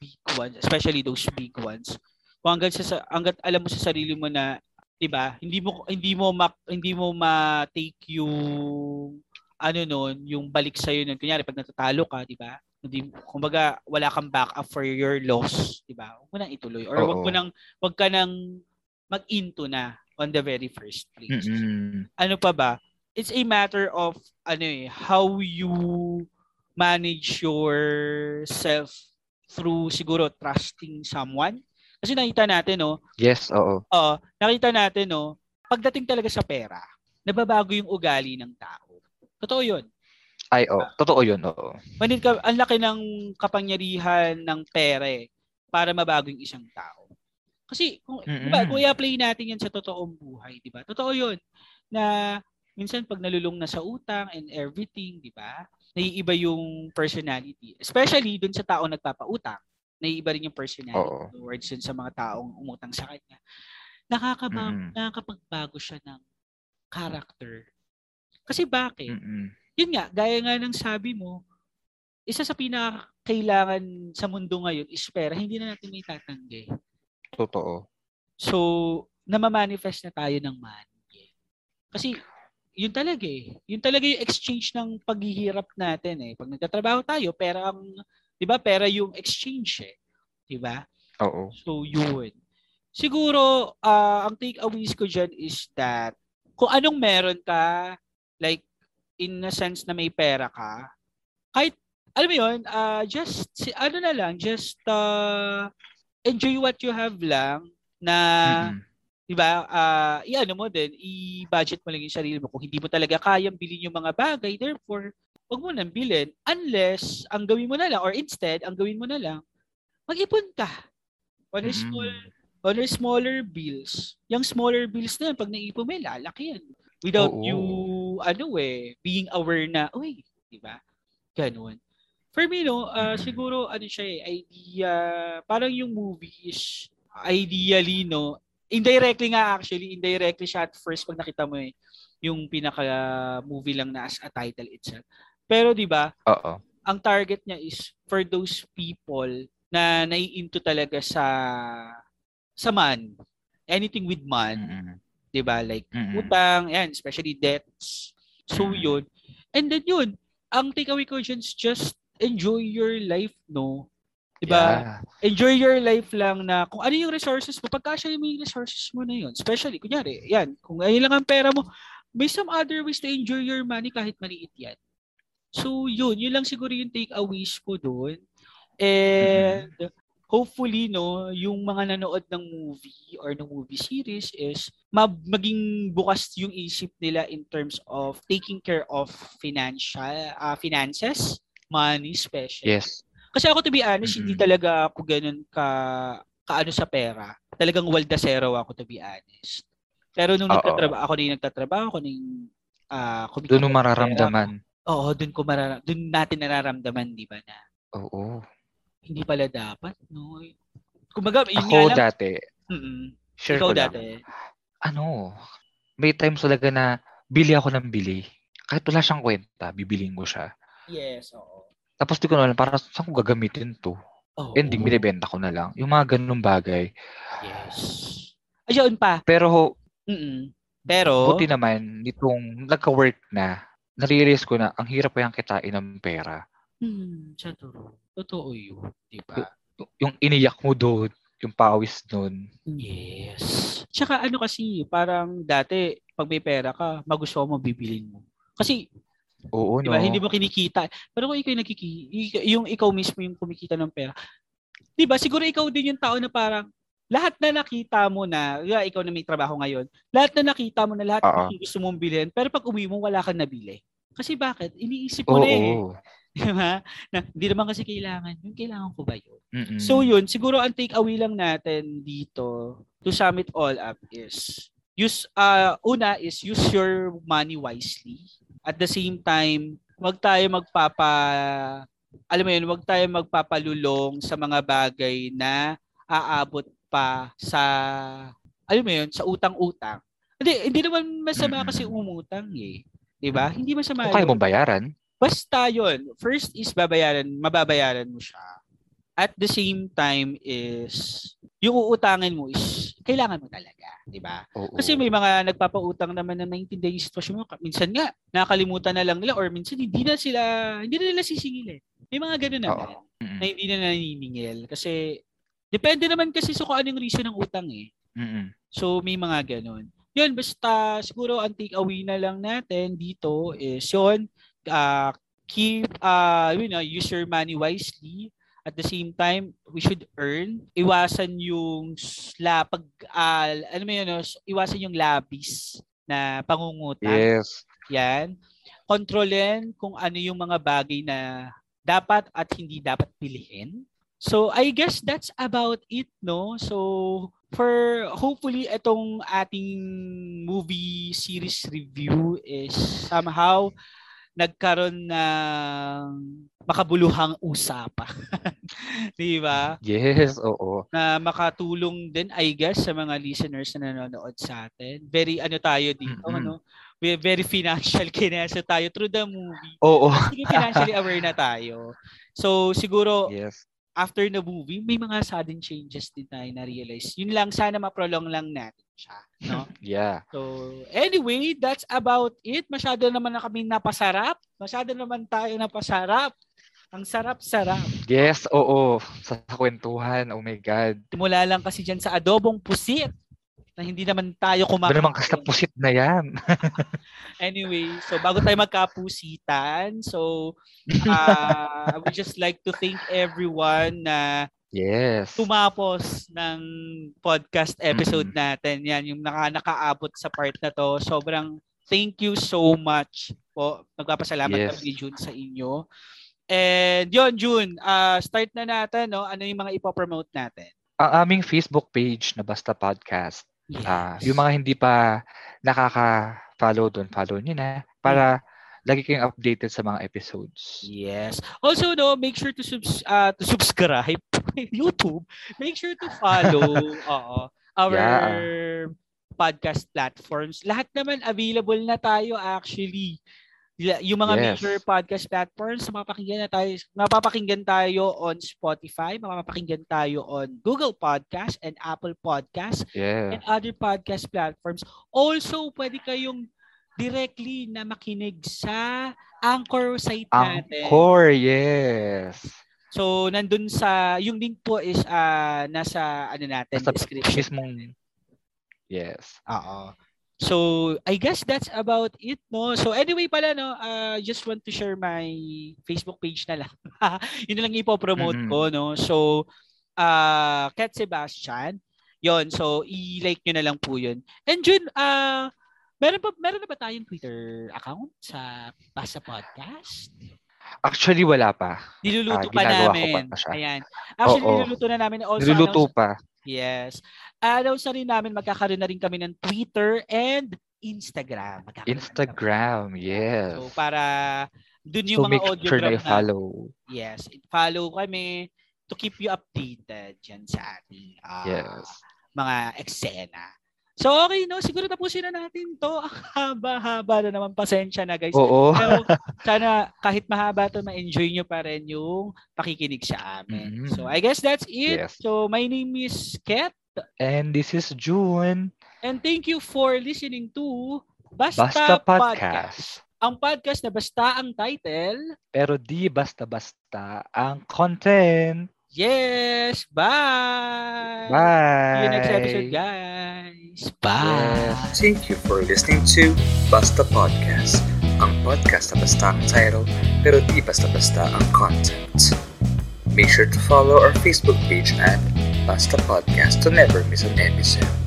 big ones, especially those big ones. Kung hanggat, sa, hanggat alam mo sa sarili mo na, 'di ba hindi mo, hindi mo, ma, hindi mo ma-take yung, ano nun, yung balik sa'yo nun. Kunyari, pag natatalo ka, di ba? Hindi, kumbaga, wala kang backup for your loss, di ba? Huwag mo nang ituloy. Or wag mo Oo. nang, wag ka nang mag-into na on the very first place. Mm-mm. Ano pa ba? It's a matter of, ano eh, how you manage yourself through siguro trusting someone. Kasi nakita natin, no, Yes, oo. Oo, nakita natin, no, pagdating talaga sa pera, nababago yung ugali ng tao. Totoo yun. Ay, oh, totoo yun, oo. Manit ka, ang laki ng kapangyarihan ng pera eh, para mabago yung isang tao. Kasi, kung, Mm-mm. diba, kung i-apply natin yan sa totoong buhay, di ba? Totoo yun. Na, minsan pag nalulung na sa utang and everything, di ba? Naiiba yung personality. Especially dun sa taong nagpapautang. Naiiba rin yung personality Oo. towards dun sa mga taong umutang sa kanya. Nakakaba, Mm-mm. nakakapagbago siya ng character. Kasi bakit? Mm-mm. Yun nga, gaya nga ng sabi mo, isa sa pinakakailangan sa mundo ngayon is pera, hindi na natin may tatanggi. Totoo. So, namamanifest na tayo ng money. Kasi, yun talaga eh. Yun talaga yung exchange ng paghihirap natin eh. Pag nagtatrabaho tayo, pera ang, di ba, pera yung exchange eh. Di ba? Oo. So, yun. Siguro, ah, ang takeaways ko dyan is that kung anong meron ka, like, in a sense na may pera ka, kahit, alam mo yun, ah, just, si, ano na lang, just uh, enjoy what you have lang na, Mm-mm. di ba, ah, i-ano mo din, i-budget mo lang yung sarili mo. Kung hindi mo talaga kayang bilhin yung mga bagay, therefore, wag mo nang bilhin unless ang gawin mo na lang or instead, ang gawin mo na lang, mag-ipon ka on a small Mm. on a smaller bills. Yung smaller bills na yan, pag naipon mo, lalaki yan. Without Oo. you, ano eh, being aware na, uy, di ba? Ganun. For me, no, Mm. siguro, ano siya eh, idea, parang yung movie is, ideally, no, indirectly nga actually, indirectly siya at first pag nakita mo eh, yung pinaka-movie lang na as a title itself. Pero di ba, Oo. ang target niya is for those people na nai-into talaga sa sa man. Anything with man, Mm-mm. 'Di ba? Like Mm-mm. utang, yan, especially debts. So yun. And then yun, ang takeaway ko is just enjoy your life, no? 'Di ba? Yeah. Enjoy your life lang na kung ano yung resources mo, pagkasya mo yung resources mo na yun. Especially, kunyari, yan, kung ayun lang ang pera mo, may some other ways to enjoy your money kahit maliit yan. So, yun. Yun lang siguro yung takeaways ko doon. And, hopefully no, yung mga nanood ng movie or ng movie series is mag- maging bukas yung isip nila in terms of taking care of financial uh, finances, money especially. Yes. Kasi ako to be honest, Mm-mm. hindi talaga ako ganun ka kaano sa pera. Talagang waldasero ako to be honest. Pero nung nagtatrabaho ako na yung nagtatrabaho, ako na yung kumikita Doon mo ng pera, mararamdaman. Oo, doon ko marara doon natin nararamdaman, di ba na Oo. Hindi pala dapat, no? Kumbaga, yun Ako nga lang. dati, Mm-mm. share Ikaw ko lang. dati. Ano, may times talaga na bili ako ng bili. Kahit wala siyang kwenta, bibiling ko siya. Yes, oo. Tapos di ko na alam, para saan ko gagamitin to? Oo. Ending, binibenta ko na lang. Yung mga ganung bagay. Yes. Ayun pa. Pero Mm-mm. Pero, buti naman, nitong nagka-work na, nare-realize ko na, ang hirap pa yung kitain ng pera. hmm, sa. Totoo yun, di ba? Yung iniyak mo doon, yung pawis doon. Yes. Tsaka ano kasi, parang dati, pag may pera ka, magusto mo, bibilin mo. Kasi, Oo, di no? hindi mo kinikita. Pero kung ikaw yung nakiki, ik- yung ikaw mismo yung kumikita ng pera, di ba, siguro ikaw din yung tao na parang, lahat na nakita mo na, yeah, ikaw na may trabaho ngayon, lahat na nakita mo na lahat Oo. ng gusto mong bilhin, pero pag uwi mo, wala kang nabili. Kasi bakit? Iniisip Oo. mo na eh. Di ba? Na, hindi naman kasi kailangan. Yung kailangan ko ba yun? Mm-mm. So yun, siguro ang take away lang natin dito to sum it all up is use uh una is use your money wisely. At the same time, wag tayo magpapa alam mo yun, wag tayo magpapalulong sa mga bagay na aabot pa sa alam mo yun, sa utang-utang. Hindi, hindi naman masama kasi umutang eh. 'Di ba? Hindi masama. Kung kaya yun. mong bayaran, Basta yun, first is babayaran, mababayaran mo siya. At the same time is, yung uutangin mo is, kailangan mo talaga, di ba? oo. Kasi may mga nagpapautang naman na maintindihan yung sitwasyon mo. Minsan nga, nakalimutan na lang nila or minsan hindi na sila, hindi na nila sisingilin. May mga ganun naman Mm-mm. na hindi na naniningil. Kasi, depende naman kasi sa kung anong reason ng utang eh. Mm-mm. So, may mga ganun. Yun, basta siguro ang take away na lang natin dito is yun, uh, keep, uh, you know, use your money wisely. At the same time, we should earn. Iwasan yung sla, pag, uh, ano mo yun, no? iwasan yung labis na pangungutang. Yes. Yan. Kontrolin kung ano yung mga bagay na dapat at hindi dapat pilihin. So, I guess that's about it, no? So, for hopefully itong ating movie series review is somehow nagkaroon ng makabuluhang usapan. Di ba? Yes, oo. na makatulong din I guess sa mga listeners na nanonood sa atin. Very ano tayo dito, Mm-mm. ano? We very financial kinesa tayo through the movie. Oo. Sige, financially aware na tayo. So siguro Yes. after the movie, may mga sudden changes din tayo na realize. Yun lang sana ma-prolong lang natin siya, no? Yeah. So, anyway, that's about it. Masyado naman na kami napasarap. Masyado naman tayo napasarap. Ang sarap-sarap. Yes, oo. Sa kwentuhan, oh my God. Mula lang kasi dyan sa adobong pusit na hindi naman tayo kumakain. naman kasi pusit na yan? Anyway, so bago tayo magkapusitan, so uh, I would just like to thank everyone na Yes. tumapos ng podcast episode Mm-mm. natin. Yan, yung naka, nakaabot sa part na to. Sobrang thank you so much po. Nagpapasalamat Yes. kami ni June sa inyo. And yon June, uh, start na natin. No? Ano yung mga ipopromote natin? Ang aming Facebook page na Basta Podcast. Yes. Ah, yung mga hindi pa nakaka-follow doon, follow nyo na para lagi kayong updated sa mga episodes. Yes. Also, no, make sure to subs uh, to subscribe YouTube. Make sure to follow oo, our podcast platforms. Lahat naman available na tayo actually. Yung mga Yes. major podcast platforms, mapapakinggan na tayo, mapapakinggan tayo on Spotify, mapapakinggan tayo on Google Podcast and Apple Podcast Yeah. and other podcast platforms. Also, pwede kayong directly na makinig sa Anchor site natin. Angkor, yes. So, nandun sa, yung link po is ah, nasa, ano natin, Nasa description. mismong, yes. Oo. So, I guess that's about it, no? So, anyway pala, no, uh, just want to share my Facebook page na lang. Yun na lang ipopromote Mm-mm. ko, no? So, uh, Cat Sebastian. Yon, so i-like nyo na lang po yun. And Jun, uh, meron, pa, meron na ba tayong Twitter account sa Basta Podcast? Actually, wala pa. Niluluto Ah, pa namin. pa siya. Ayan. Actually, Oo. niluluto na namin. Also, Niluluto announce- pa. Yes. Announce na rin namin, magkakaroon na rin kami ng Twitter and Instagram. Magkakaroon. Instagram, yes. So, para dun yung So, mga audio sure na na, i-follow. Yes. Follow kami to keep you updated dyan sa ating ah, Yes. mga eksena. So, okay, no? Siguro tapusin na natin to. Ang haba-haba na naman. Pasensya na, guys. Oo. Pero sana kahit mahaba to, ma-enjoy nyo pa rin yung pakikinig sa amin. Mhm. So, I guess that's it. Yes. So, my name is Ket. And this is June. And thank you for listening to Basta, Basta Podcast. Podcast. Ang podcast na basta ang title. Pero di basta-basta ang content. Yes! Bye! Bye! See you next episode, guys. Bye! Yes. Thank you for listening to Basta Podcast, ang podcast na basta ang title pero di basta-basta ang content. Make sure to follow our Facebook page at Basta Podcast to never miss an episode.